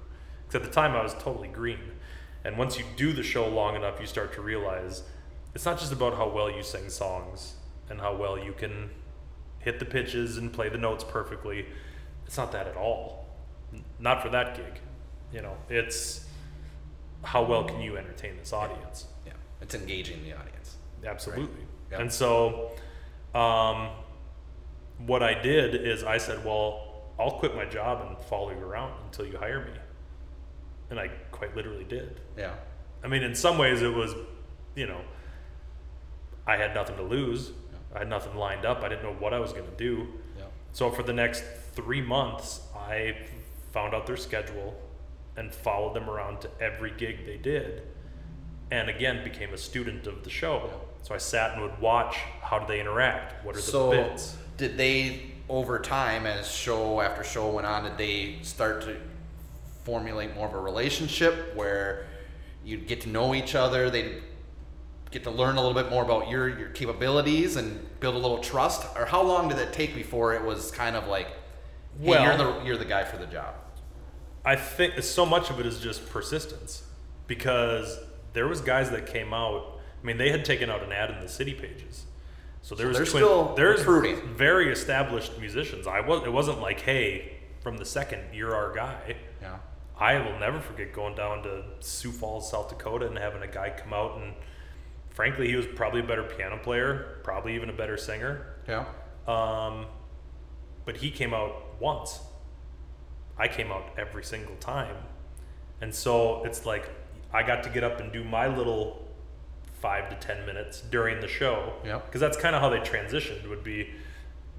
C: Because at the time I was totally green. And once you do the show long enough, you start to realize it's not just about how well you sing songs and how well you can hit the pitches and play the notes perfectly. It's not that at all. Not for that gig. You know, it's how well can you entertain this audience?
B: Yeah. It's engaging the audience.
C: Absolutely.
B: Yep.
C: And so, um, what I did is I said, well, I'll quit my job and follow you around until you hire me. And I quite literally did.
B: Yeah.
C: I mean, in some ways, it was, you know, I had nothing to lose. I had nothing lined up. I didn't know what I was going to do.
B: Yeah.
C: So for the next three months, I found out their schedule and followed them around to every gig they did, and again became a student of the show. So I sat and would watch how do they interact, what are the
B: So
C: bits.
B: did they over time as show after show went on did they start to formulate more of a relationship where you'd get to know each other they'd get to learn a little bit more about your your capabilities and build a little trust or how long did it take before it was kind of like hey,
C: Well-
B: you're the you're the guy for the job
C: I think so much of it is just persistence because there was guys that came out. I mean, they had taken out an ad in the city pages, so there was
B: they're
C: twin-
B: still
C: there's
B: recruiting.
C: very established musicians. I was it wasn't like hey from the second you're our guy.
B: yeah
C: I will never forget going down to Sioux Falls, South Dakota, and having a guy come out and, frankly, he was probably a better piano player, probably even a better singer.
B: yeah
C: Um, but he came out once. I came out every single time, and so it's like I got to get up and do my little five to ten minutes during the show.
B: Yeah.
C: Because that's kind of how they transitioned. Would be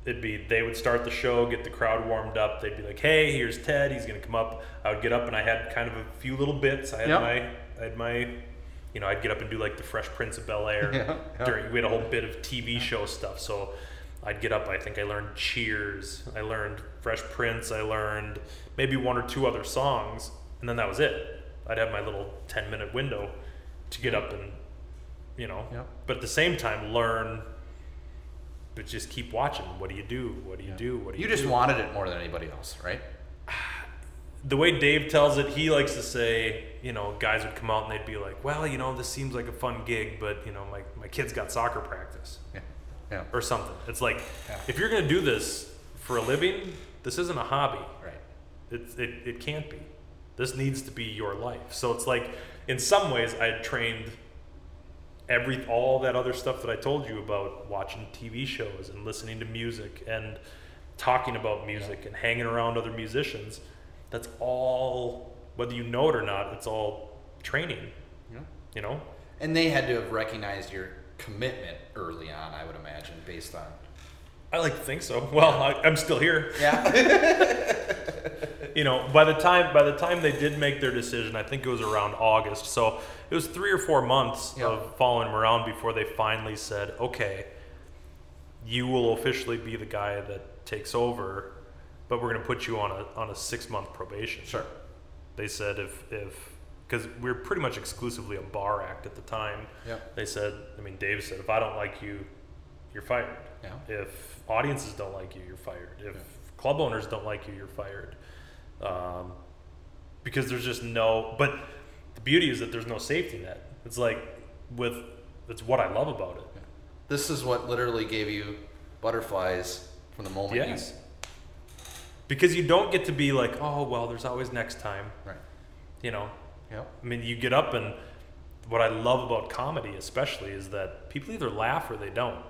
C: it'd be they would start the show, get the crowd warmed up. They'd be like, "Hey, here's Ted. He's gonna come up." I would get up and I had kind of a few little bits. I had
B: Yep.
C: my, I had my, you know, I'd get up and do like the Fresh Prince of Bel Air
B: Yeah, yeah.
C: during. We had a whole bit of TV show stuff, so I'd get up. I think I learned Cheers. I learned Fresh Prince. I learned maybe one or two other songs, and then that was it. I'd have my little ten minute window to get up and you know.
B: Yep.
C: But at the same time, learn. But just keep watching. What do you do? What do you do? What do you?
B: You just
C: do?
B: wanted it more than anybody else, right?
C: the way Dave tells it, he likes to say, you know, guys would come out and they'd be like, well, you know, this seems like a fun gig, but, you know, my, my kid's got soccer practice
B: Yeah. Yeah.
C: or something. It's like,
B: Yeah.
C: if you're going to do this for a living, this isn't a hobby.
B: Right.
C: It's, it, it can't be. This needs to be your life. So it's like, in some ways, I had trained every all that other stuff that I told you about watching TV shows and listening to music and talking about music and hanging around other musicians. That's all, whether you know it or not, it's all training.
B: Yeah.
C: You know,
B: And they had to have recognized your commitment early on, I would imagine, based on.
C: I like to think so. Well, I, I'm still here.
B: Yeah.
C: you know, by the time by the time they did make their decision, I think it was around August. So it was three or four months
B: Yeah.
C: of following them around before they finally said, "Okay, you will officially be the guy that takes over, but we're going to put you on a on a six month probation."
B: sure.
C: They said if if because we were pretty much exclusively a bar act at the time.
B: Yep.
C: They said, I mean, Dave said, if I don't like you, you're fired.
B: Yeah.
C: If audiences don't like you, you're fired. If club owners don't like you, you're fired. Um, because there's just no. But the beauty is that there's no safety net. It's like with. It's what I love about it.
B: This is what literally gave you butterflies from the moment
C: Yes. Because you don't get to be like, oh well, there's always next time.
B: Right.
C: You know,
B: Yep.
C: I mean, you get up and what I love about comedy, especially, is that people either laugh or they don't.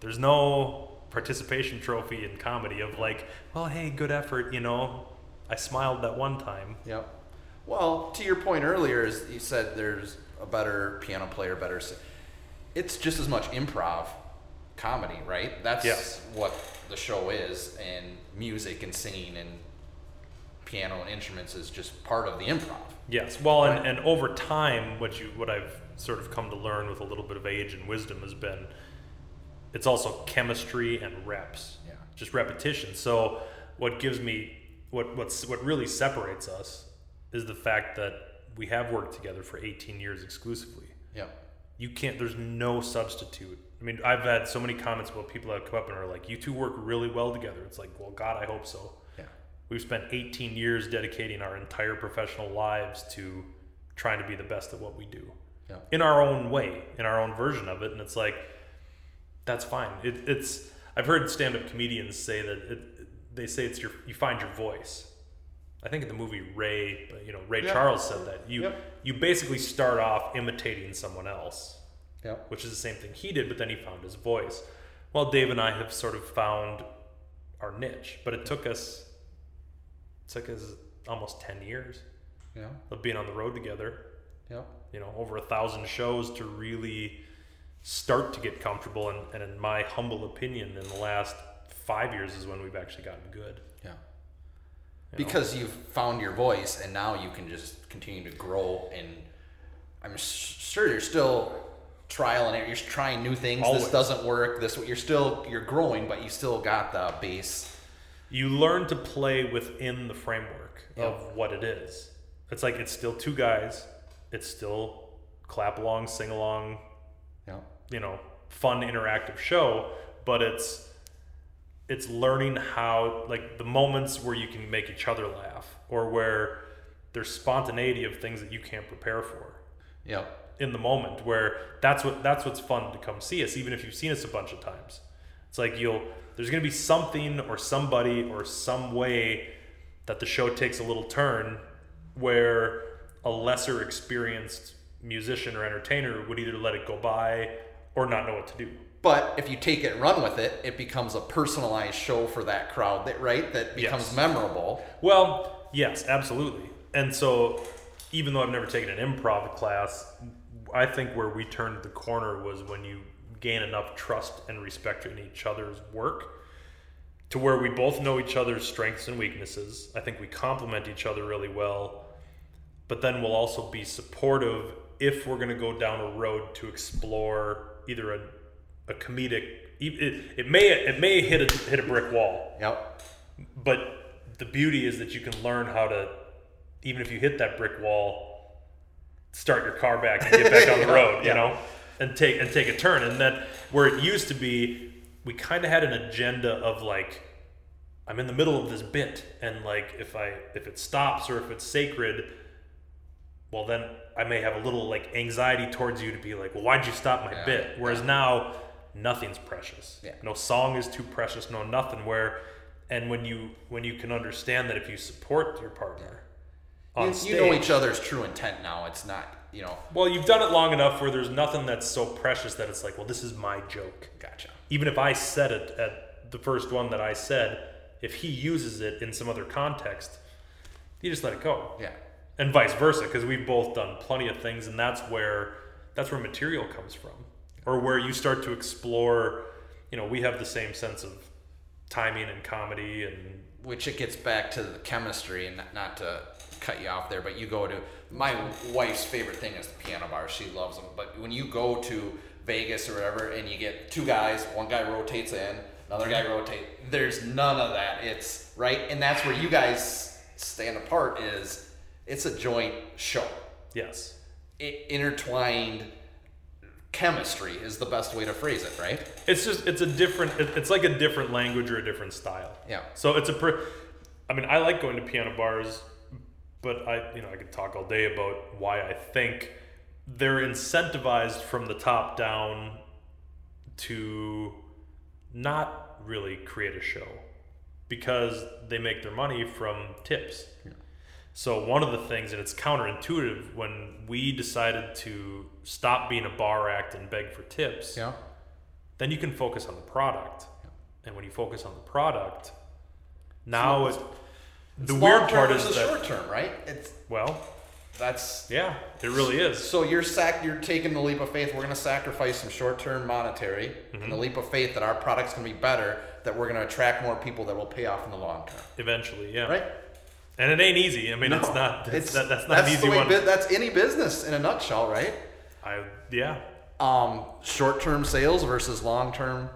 C: There's no participation trophy in comedy of like, well, hey, good effort, you know, I smiled that one time.
B: Yep. Well, to your point earlier, is you said there's a better piano player, better. It's just as much improv comedy, right? That's
C: Yes.
B: what the show is, and music and singing and piano and instruments is just part of the improv.
C: Yes, well, and, and over time, what you what I've sort of come to learn with a little bit of age and wisdom has been, it's also chemistry and reps,
B: Yeah.
C: just repetition. So what gives me what what's what really separates us is the fact that we have worked together for 18 years exclusively.
B: Yeah,
C: You can't. There's no substitute. I mean, I've had so many comments about people that come up and are like, "You two work really well together." It's like, well, God, I hope so.
B: Yeah.
C: We've spent 18 years dedicating our entire professional lives to trying to be the best at what we do
B: Yeah.
C: in our own way, in our own version of it. And it's like, that's fine. It, it's, I've heard stand up comedians say that it, they say it's your, you find your voice. I think in the movie Ray, you know, Ray
B: Yeah.
C: Charles said that. You,
B: Yep.
C: you basically start off imitating someone else
B: Yep.
C: which is the same thing he did, but then he found his voice. Well, Dave and I have sort of found our niche, but it took us it took us almost ten years
B: Yeah.
C: of being on the road together.
B: Yep.
C: You know, over a thousand shows to really start to get comfortable. And, and in my humble opinion, in the last five years is when we've actually gotten good.
B: Yeah.
C: you know?
B: Because you've found your voice, and now you can just continue to grow. And I'm sure you're still trial and error. You're trying new things.
C: Always.
B: This doesn't work. This you're still you're growing, but you still got the base.
C: you learn to play within the framework
B: Yeah.
C: of what it is. It's like it's still two guys. It's still clap along, sing along,
B: Yeah.
C: you know, fun interactive show, but it's it's learning how like the moments where you can make each other laugh or where there's spontaneity of things that you can't prepare for
B: Yep.
C: In the moment where that's what that's what's fun to come see us even if you've seen us a bunch of times it's like you'll there's going to be something or somebody or some way that the show takes a little turn where a lesser experienced musician or entertainer would either let it go by or not know what to do
B: But if you take it and run with it, it becomes a personalized show for that crowd, that right? That becomes
C: Yes.
B: memorable.
C: Well, yes, absolutely. And so, even though I've never taken an improv class, I think where we turned the corner was when you gain enough trust and respect in each other's work to where we both know each other's strengths and weaknesses. I think we complement each other really well, but then we'll also be supportive if we're going to go down a road to explore either a, a comedic. It, it may it may hit a hit a brick wall,
B: Yep.
C: but the beauty is that you can learn how to even if you hit that brick wall start your car back and get back on the
B: Yeah,
C: road, you
B: yeah.
C: know, and take and take a turn. And then where it used to be, we kind of had an agenda of like, I'm in the middle of this bit, and like if I if it stops or if it's sacred, well then I may have a little like anxiety towards you to be like, well, why'd you stop my
B: Yeah,
C: bit? Whereas now nothing's precious.
B: Yeah.
C: No song is too precious. No nothing. Where and when you when you can understand that if you support your partner on
B: You,
C: stage,
B: you know each other's true intent now. It's not, you know.
C: well, you've done it long enough where there's nothing that's so precious that it's like, well, this is my joke.
B: Gotcha.
C: Even if I said it at the first one that I said, if he uses it in some other context, you just let it go.
B: Yeah.
C: And vice versa, because we've both done plenty of things, and that's where that's where material comes from, or where you start to explore. You know, we have the same sense of timing and comedy, and
B: which it gets back to the chemistry and not, not to cut you off there but you go to my wife's favorite thing is the piano bar she loves them but when you go to vegas or whatever and you get two guys one guy rotates in another guy rotate there's none of that it's right and that's where you guys stand apart is it's a joint show
C: yes,
B: I intertwined chemistry is the best way to phrase it right
C: it's just it's a different. it- It's like a different language or a different style.
B: Yeah.
C: So it's a. Per, I mean, I like going to piano bars, but I you know I could talk all day about why I think they're incentivized from the top down to not really create a show because they make their money from tips. So one of the things, and it's counterintuitive, when we decided to stop being a bar act and beg for tips,
B: yeah
C: then you can focus on the product. And when you focus on the product, now it, the weird part is
B: the
C: that
B: short term right it's
C: well,
B: that's
C: yeah, it really is.
B: So you're sac- you're taking the leap of faith. We're going to sacrifice some short-term monetary,
C: Mm-hmm.
B: and the leap of faith that our product's going to be better. That we're going to attract more people that will pay off in the long term.
C: Eventually, yeah.
B: Right?
C: And it ain't easy. I mean, it's not. It's,
B: it's-
C: that, that's not an
B: the
C: easy one.
B: bu- that's any business in a nutshell, right?
C: I yeah.
B: Um, short-term sales versus long-term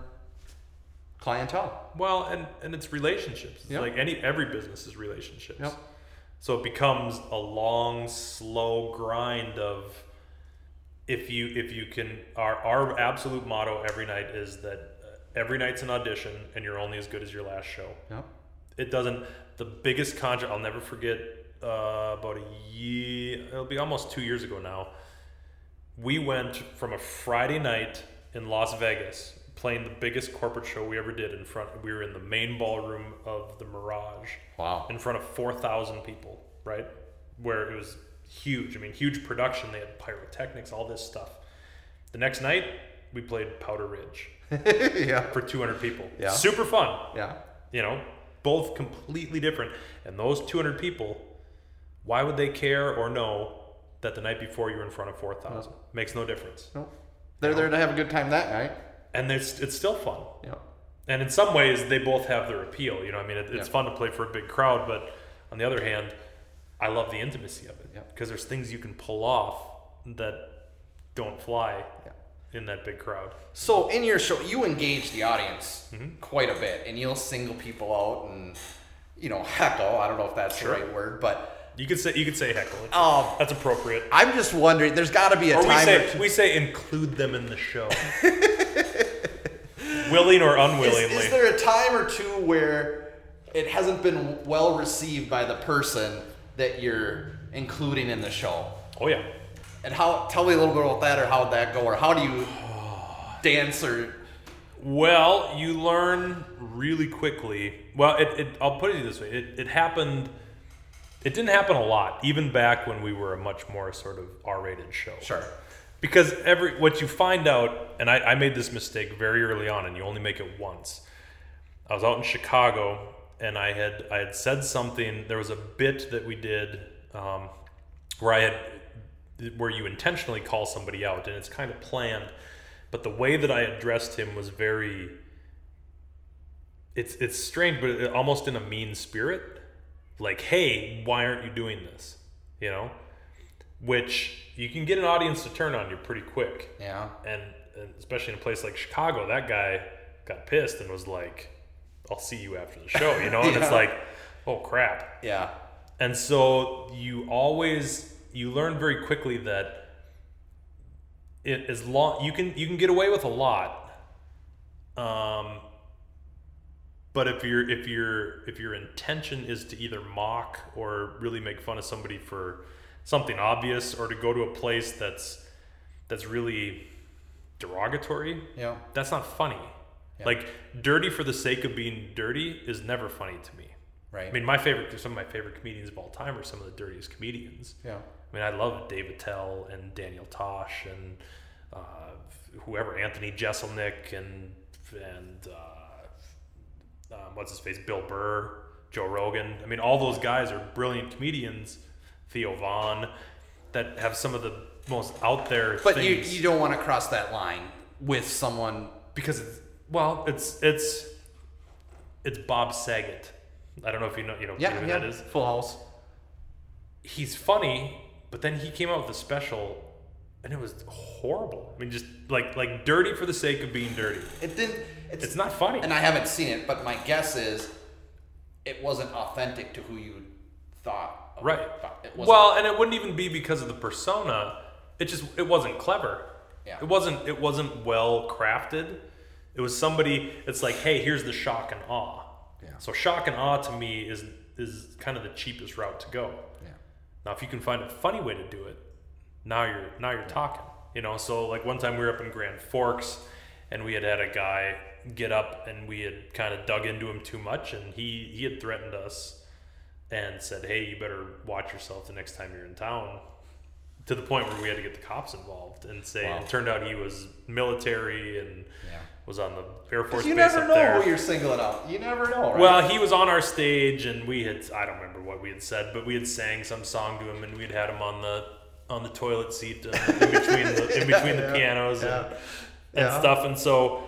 B: clientele.
C: Well, and and it's relationships. It's
B: Yep.
C: like any every business is relationships.
B: Yep.
C: So it becomes a long, slow grind of if you if you can our our absolute motto every night is that uh, every night's an audition and you're only as good as your last show.
B: Yep.
C: It doesn't. The biggest contract I'll never forget. Uh, about a year, it'll be almost two years ago now. We went from a Friday night in Las Vegas, playing the biggest corporate show we ever did in front. We were in the main ballroom of the Mirage
B: Wow.
C: in front of 4,000 people, right? Where it was huge. I mean, huge production. They had pyrotechnics, all this stuff. The next night, we played Powder Ridge
B: yeah.
C: for 200 people.
B: Yeah.
C: Super fun.
B: Yeah.
C: You know, both completely different. And those 200 people, why would they care or know that the night before you're in front of 4,000? Makes no difference.
B: Nope. They're there to have a good time that night.
C: And it's, it's still fun.
B: Yeah.
C: And in some ways, they both have their appeal. You know, I mean, it, it's
B: Yeah.
C: fun to play for a big crowd, but on the other hand, I love the intimacy of it
B: Yeah.
C: because there's things you can pull off that don't fly
B: Yeah.
C: in that big crowd.
B: So in your show, you engage the audience
C: Mm-hmm.
B: quite a bit, and you'll single people out and you know heckle. I don't know if that's
C: Sure.
B: the right word, but
C: You could say you could say heckle. It's-
B: um,
C: That's appropriate.
B: I'm just wondering. There's got to be a
C: Or we
B: time. or
C: say
B: two-
C: we say include them in the show, willing or
B: is,
C: unwillingly.
B: is there a time or two where it hasn't been well received by the person that you're including in the show?
C: oh yeah.
B: And how? Tell me a little bit about that, or how would that go, or how do you dance or
C: Well, you learn really quickly. Well, it, it I'll put it this way: it, it happened. It didn't happen a lot, even back when we were a much more sort of R-rated show.
B: sure?
C: Because every what you find out, and I, I made this mistake very early on, and you only make it once. I was out in Chicago, and I had I had said something. There was a bit that we did um, where I had where you intentionally call somebody out, and it's kind of planned. But the way that I addressed him was very. It's it's strange, but almost in a mean spirit. Like, hey, why aren't you doing this? You know, which you can get an audience to turn on you pretty quick
B: Yeah.
C: and, and especially in a place like Chicago, that guy got pissed and was like, "I'll see you after the show," you know. And it's like, "Oh crap!"
B: Yeah.
C: And so you always you learn very quickly that it as long you can you can get away with a lot. Um, but if your if your if your intention is to either mock or really make fun of somebody for something obvious, or to go to a place that's that's really derogatory,
B: Yeah.
C: that's not funny. Like dirty for the sake of being dirty is never funny to me.
B: Right.
C: I mean, my favorite, some of my favorite comedians of all time are some of the dirtiest comedians.
B: yeah.
C: I mean, I love Dave Attell and Daniel Tosh and uh, whoever, Anthony Jeselnik and and uh, um, what's his face, Bill Burr, Joe Rogan. I mean, all those guys are brilliant comedians. Theo Von, that have some of the most out there.
B: But you,
C: things.
B: you don't want to cross that line with someone because it's
C: well, it's it's it's Bob Saget. I don't know if you know you know, you know
B: yeah
C: who
B: yeah
C: that is.
B: Full House.
C: he's funny, but then he came out with a special and it was horrible. I mean just like like dirty for the sake of being dirty.
B: It didn't. It's,
C: It's not funny.
B: and I haven't seen it, but my guess is it wasn't authentic to who you thought. Of-
C: Right. Well, and it wouldn't even be because of the persona. It just it wasn't clever.
B: Yeah.
C: It wasn't it wasn't well crafted. It was somebody it's like, "Hey, here's the shock and awe."
B: Yeah.
C: So shock and awe to me is is kind of the cheapest route to go.
B: yeah.
C: Now, if you can find a funny way to do it, now you're now you're talking. You know, so like one time we were up in Grand Forks, and we had had a guy get up, and we had kind of dug into him too much, and he he had threatened us, and said, "Hey, you better watch yourself the next time you're in town." To the point where we had to get the cops involved and say.
B: Wow.
C: It turned out he was military and
B: Yeah.
C: was on the Air Force
B: You
C: base
B: never know
C: there.
B: who you're singling out. You never know, right?
C: Well, he was on our stage, and we had I don't remember what we had said, but we had sang some song to him, and we'd had him on the on the toilet seat uh, in between the in between the
B: Yeah,
C: pianos and, and
B: yeah.
C: stuff, and so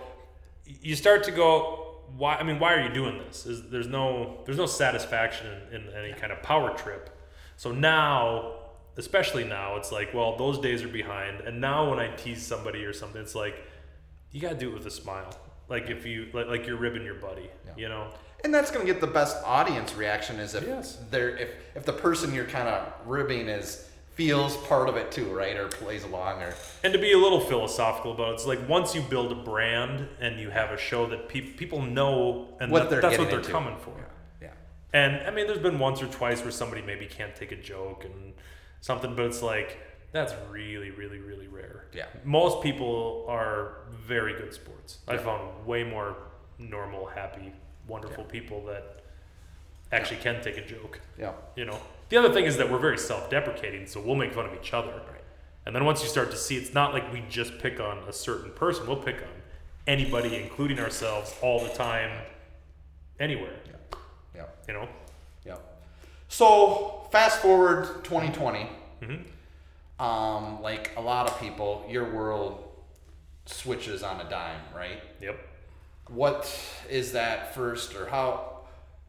C: you start to go, why? I mean, why are you doing this? Is there's no there's no satisfaction in, in any kind of power trip. So now, especially now, it's like, well, those days are behind, and now when I tease somebody or something, it's like you gotta do it with a smile. Like if you like, like you're ribbing your buddy, you know.
B: and that's going to get the best audience reaction is if
C: Yes.
B: they're if if the person you're kind of ribbing is feels part of it too, right, or plays along, or
C: And to be a little philosophical about it, it's like once you build a brand and you have a show that pe- people know and
B: what
C: that- that's what they're
B: into.
C: coming for.
B: Yeah.
C: And I mean, there's been once or twice where somebody maybe can't take a joke and something, but it's like that's really, really, really rare.
B: Yeah.
C: Most people are very good sports. I found way more normal, happy, wonderful people that actually can take a joke.
B: Yeah.
C: You know, the other thing is that we're very self-deprecating, so we'll make fun of each other. And then once you start to see, it's not like we just pick on a certain person. We'll pick on anybody, including ourselves, all the time, anywhere.
B: Yeah. Yeah.
C: You know.
B: Yeah. So fast forward 2020.
C: Mm-hmm.
B: Um, like a lot of people, your world switches on a dime, right?
C: Yep.
B: What is that first, or how?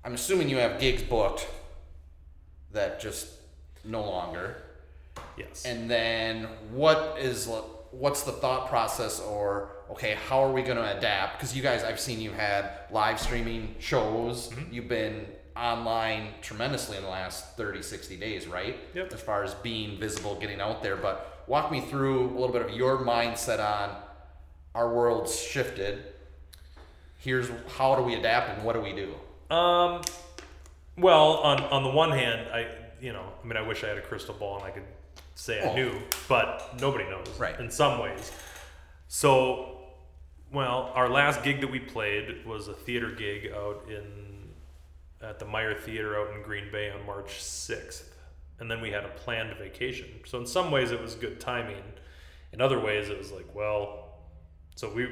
B: I'm assuming you have gigs booked that just no longer.
C: Yes.
B: And then what is what's the thought process or okay, how are we going to adapt? Because you guys, I've seen you had live streaming shows. You've been online tremendously in the last 30, 60 days, right?
C: Yep.
B: As far as being visible, getting out there. But walk me through a little bit of your mindset on our world's shifted. Here's how do we adapt and what do we do?
C: Um, well, on on the one hand, I you know, I mean, I wish I had a crystal ball and I could say I
B: Oh.
C: knew, but nobody knows.
B: Right.
C: In some ways. So, well, our last gig that we played was a theater gig out in at the Meyer Theater out in Green Bay on March sixth, and then we had a planned vacation. So in some ways, it was good timing. In other ways, it was like, well, so we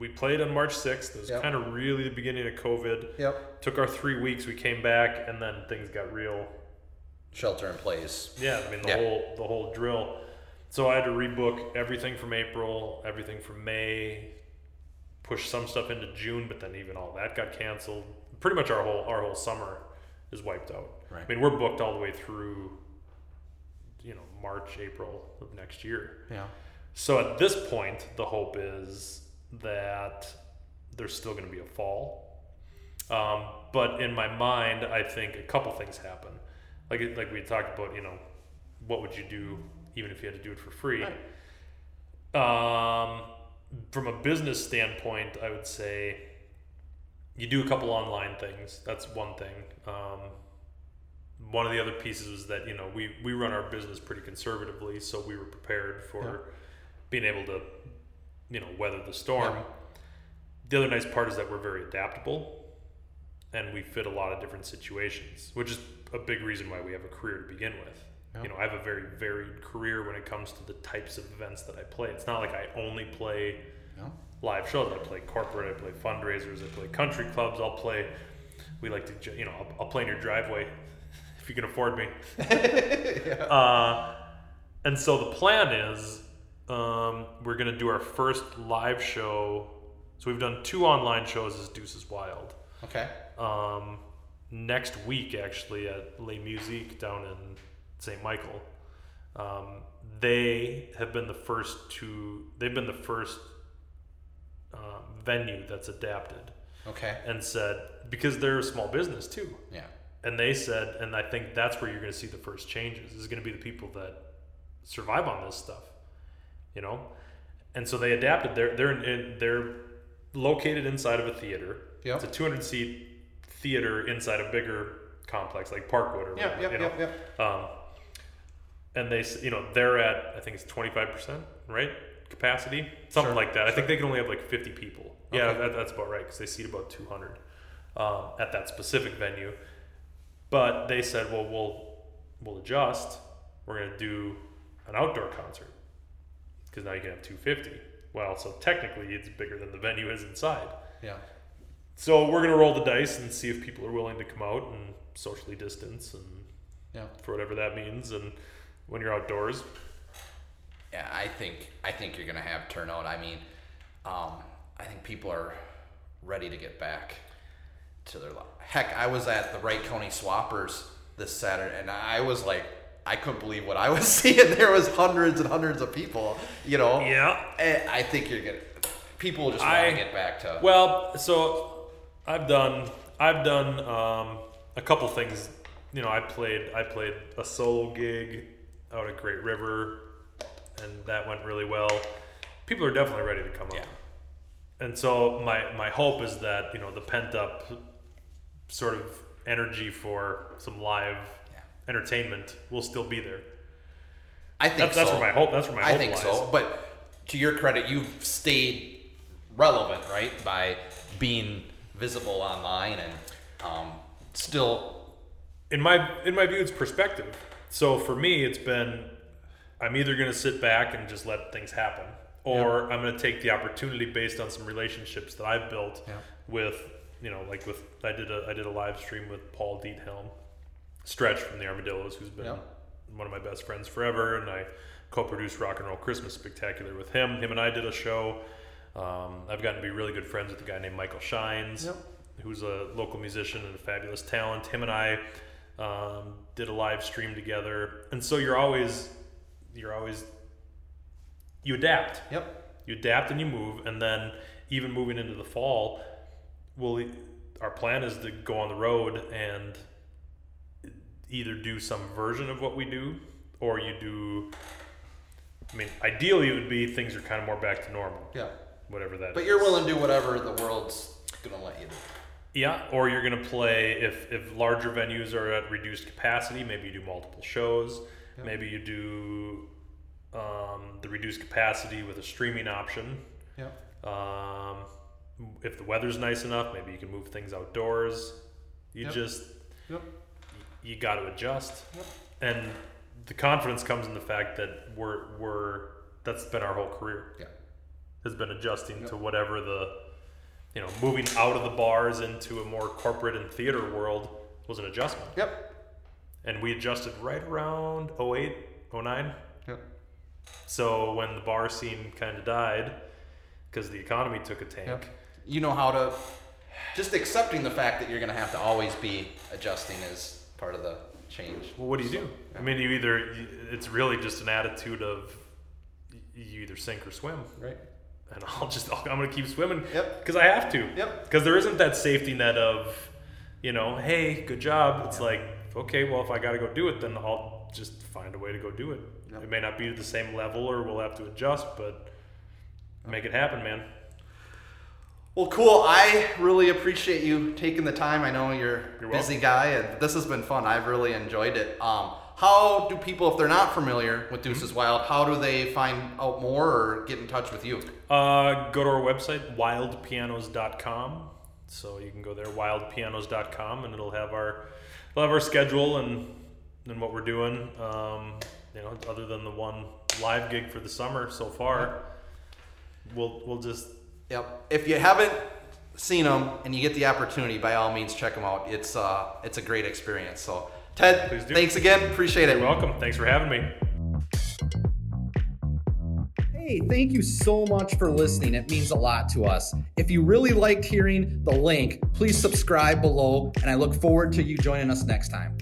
C: we played on March sixth. It was
B: Yep.
C: kind of really the beginning of COVID
B: Yep.
C: took our three weeks. We came back, and then things got real.
B: Shelter in place.
C: Yeah, I mean the
B: Yeah.
C: whole the whole drill. So I had to rebook everything from April, everything from May, push some stuff into June, but then even all that got canceled. Pretty much our whole our whole summer is wiped out.
B: Right.
C: I mean we're booked all the way through, you know, March, April of next year.
B: Yeah.
C: So at this point, the hope is that there's still going to be a fall. Um, but in my mind, I think a couple things happen. Like like we talked about, you know, what would you do even if you had to do it for free? Um, from a business standpoint, I would say you do a couple online things. That's one thing. Um, one of the other pieces is that you know we we run our business pretty conservatively, so we were prepared for
B: Yeah.
C: being able to you know weather the storm.
B: Yeah.
C: The other nice part is that we're very adaptable, and we fit a lot of different situations, which is a big reason why we have a career to begin with.
B: Yeah.
C: You know, I have a very varied career when it comes to the types of events that I play. It's not like I only play
B: No?
C: live shows. I play corporate, I play fundraisers, I play country clubs. I'll play. We like to, you know, I'll, I'll play in your driveway if you can afford me. uh, and so the plan is um, we're gonna do our first live show. So we've done two online shows as Deuces Wild.
B: Okay.
C: Um, next week, actually, at Les Musiques down in St. Michael. Um, they have been the first to. They've been the first um, venue that's adapted
B: Okay.
C: and said because they're a small business too,
B: Yeah.
C: and they said, and I think that's where you're going to see the first changes. Is going to be the people that survive on this stuff, you know, and so they adapted. They're they're in, they're located inside of a theater.
B: Yep.
C: It's a 200 seat theater inside a bigger complex like Parkwood or
B: Yep,
C: whatever,
B: yep,
C: you know.
B: yep, yep.
C: Um, and they, you know, they're at I think it's 25 percent, right? Capacity, something
B: Sure,
C: like that. I think they can only have like 50 people. Yeah, that, that's about right because they seat about 200 um, at that specific venue. But they said, well, we'll we'll adjust. We're gonna do an outdoor concert because now you can have 250. Well, so technically it's bigger than the venue is inside.
B: Yeah.
C: So we're gonna roll the dice and see if people are willing to come out and socially distance and
B: Yeah.
C: for whatever that means. And when you're outdoors,
B: Yeah, I think I think you're gonna have turnout. I mean, um, I think people are ready to get back to their life. Heck, I was at the Wright County Swappers this Saturday, and I was like, I couldn't believe what I was seeing. There was hundreds and hundreds of people. You know.
C: yeah.
B: And I think you're gonna. People just want to get back to.
C: Well, so I've done I've done um, a couple things. You know, I played I played a solo gig out at Great River, and that went really well. People are definitely ready to come
B: up.
C: Yeah. And so my my hope is that you know the pent up sort of energy for some live. Entertainment will still be there.
B: I think
C: That's, that's where my hope. That's where my
B: I
C: hope
B: think
C: lies.
B: so. But to your credit, you've stayed relevant, right? By being visible online and um, still.
C: in my in my view it's perspective so for me it's been i'm either going to sit back and just let things happen or i'm going to take the opportunity based on some relationships that i've built
B: Yeah.
C: with you know like with i did a i did a live stream with paul diethelm stretch from the armadillos who's been
B: Yeah.
C: one of my best friends forever and i co-produced rock and roll christmas spectacular with him him and i did a show um, i've gotten to be really good friends with a guy named michael shynes
B: Yep.
C: who's a local musician and a fabulous talent. Him and I um, did a live stream together, and so you're always you're always you adapt.
B: Yep.
C: You adapt and you move, and then even moving into the fall, we'll our plan is to go on the road and either do some version of what we do, or you do. I mean, ideally, it would be things are kind of more back to normal,
B: Yeah.
C: whatever that.
B: But
C: is.
B: you're willing to do whatever the world's gonna let you do.
C: Yeah, or you're gonna play if if larger venues are at reduced capacity. Maybe you do multiple shows.
B: Yeah.
C: Maybe you do um, the reduced capacity with a streaming option.
B: Yeah.
C: Um, if the weather's nice enough, maybe you can move things outdoors. You
B: Yep.
C: just
B: Yep.
C: You got to adjust,
B: Yep.
C: and the confidence comes in the fact that we're we're that's been our whole career
B: Yeah.
C: has been adjusting
B: Yep.
C: to whatever the you know moving out of the bars into a more corporate and theater world was an adjustment
B: Yep.
C: and we adjusted right around 08 09
B: Yep.
C: so when the bar scene kind of died because the economy took a tank
B: Yep. You know how to. Just accepting the fact that you're gonna have to always be adjusting is part of the change.
C: well what do you do i mean you either it's really just an attitude of you either sink or swim
B: Right.
C: and i'll just i'm gonna keep swimming
B: Yep.
C: because i have to
B: Yep.
C: because there isn't that safety net of you know hey good job it's like okay, well, if I got to go do it, then I'll just find a way to go do it. Yep. It may not be to the same level, or we'll have to adjust, but make it happen, man.
B: Well, cool. I really appreciate you taking the time. I know you're, you're a busy guy, and this has been fun. I've really enjoyed it. Um, how do people, if they're not familiar with Deuces mm-hmm. Wild, how do they find out more or get in touch with you?
C: Uh, go to our website, wildpianos.com. So you can go there, wildpianos.com, and it'll have our, it'll have our schedule and and what we're doing. Um, you know, other than the one live gig for the summer so far, we'll we'll just
B: Yep. If you haven't seen them and you get the opportunity, by all means, check them out. It's uh, it's a great experience. So, Ted, thanks again. Appreciate it.
C: You're welcome. Thanks for having me.
D: Hey, thank you so much for listening. It means a lot to us. If you really liked hearing the link, please subscribe below, and I look forward to you joining us next time.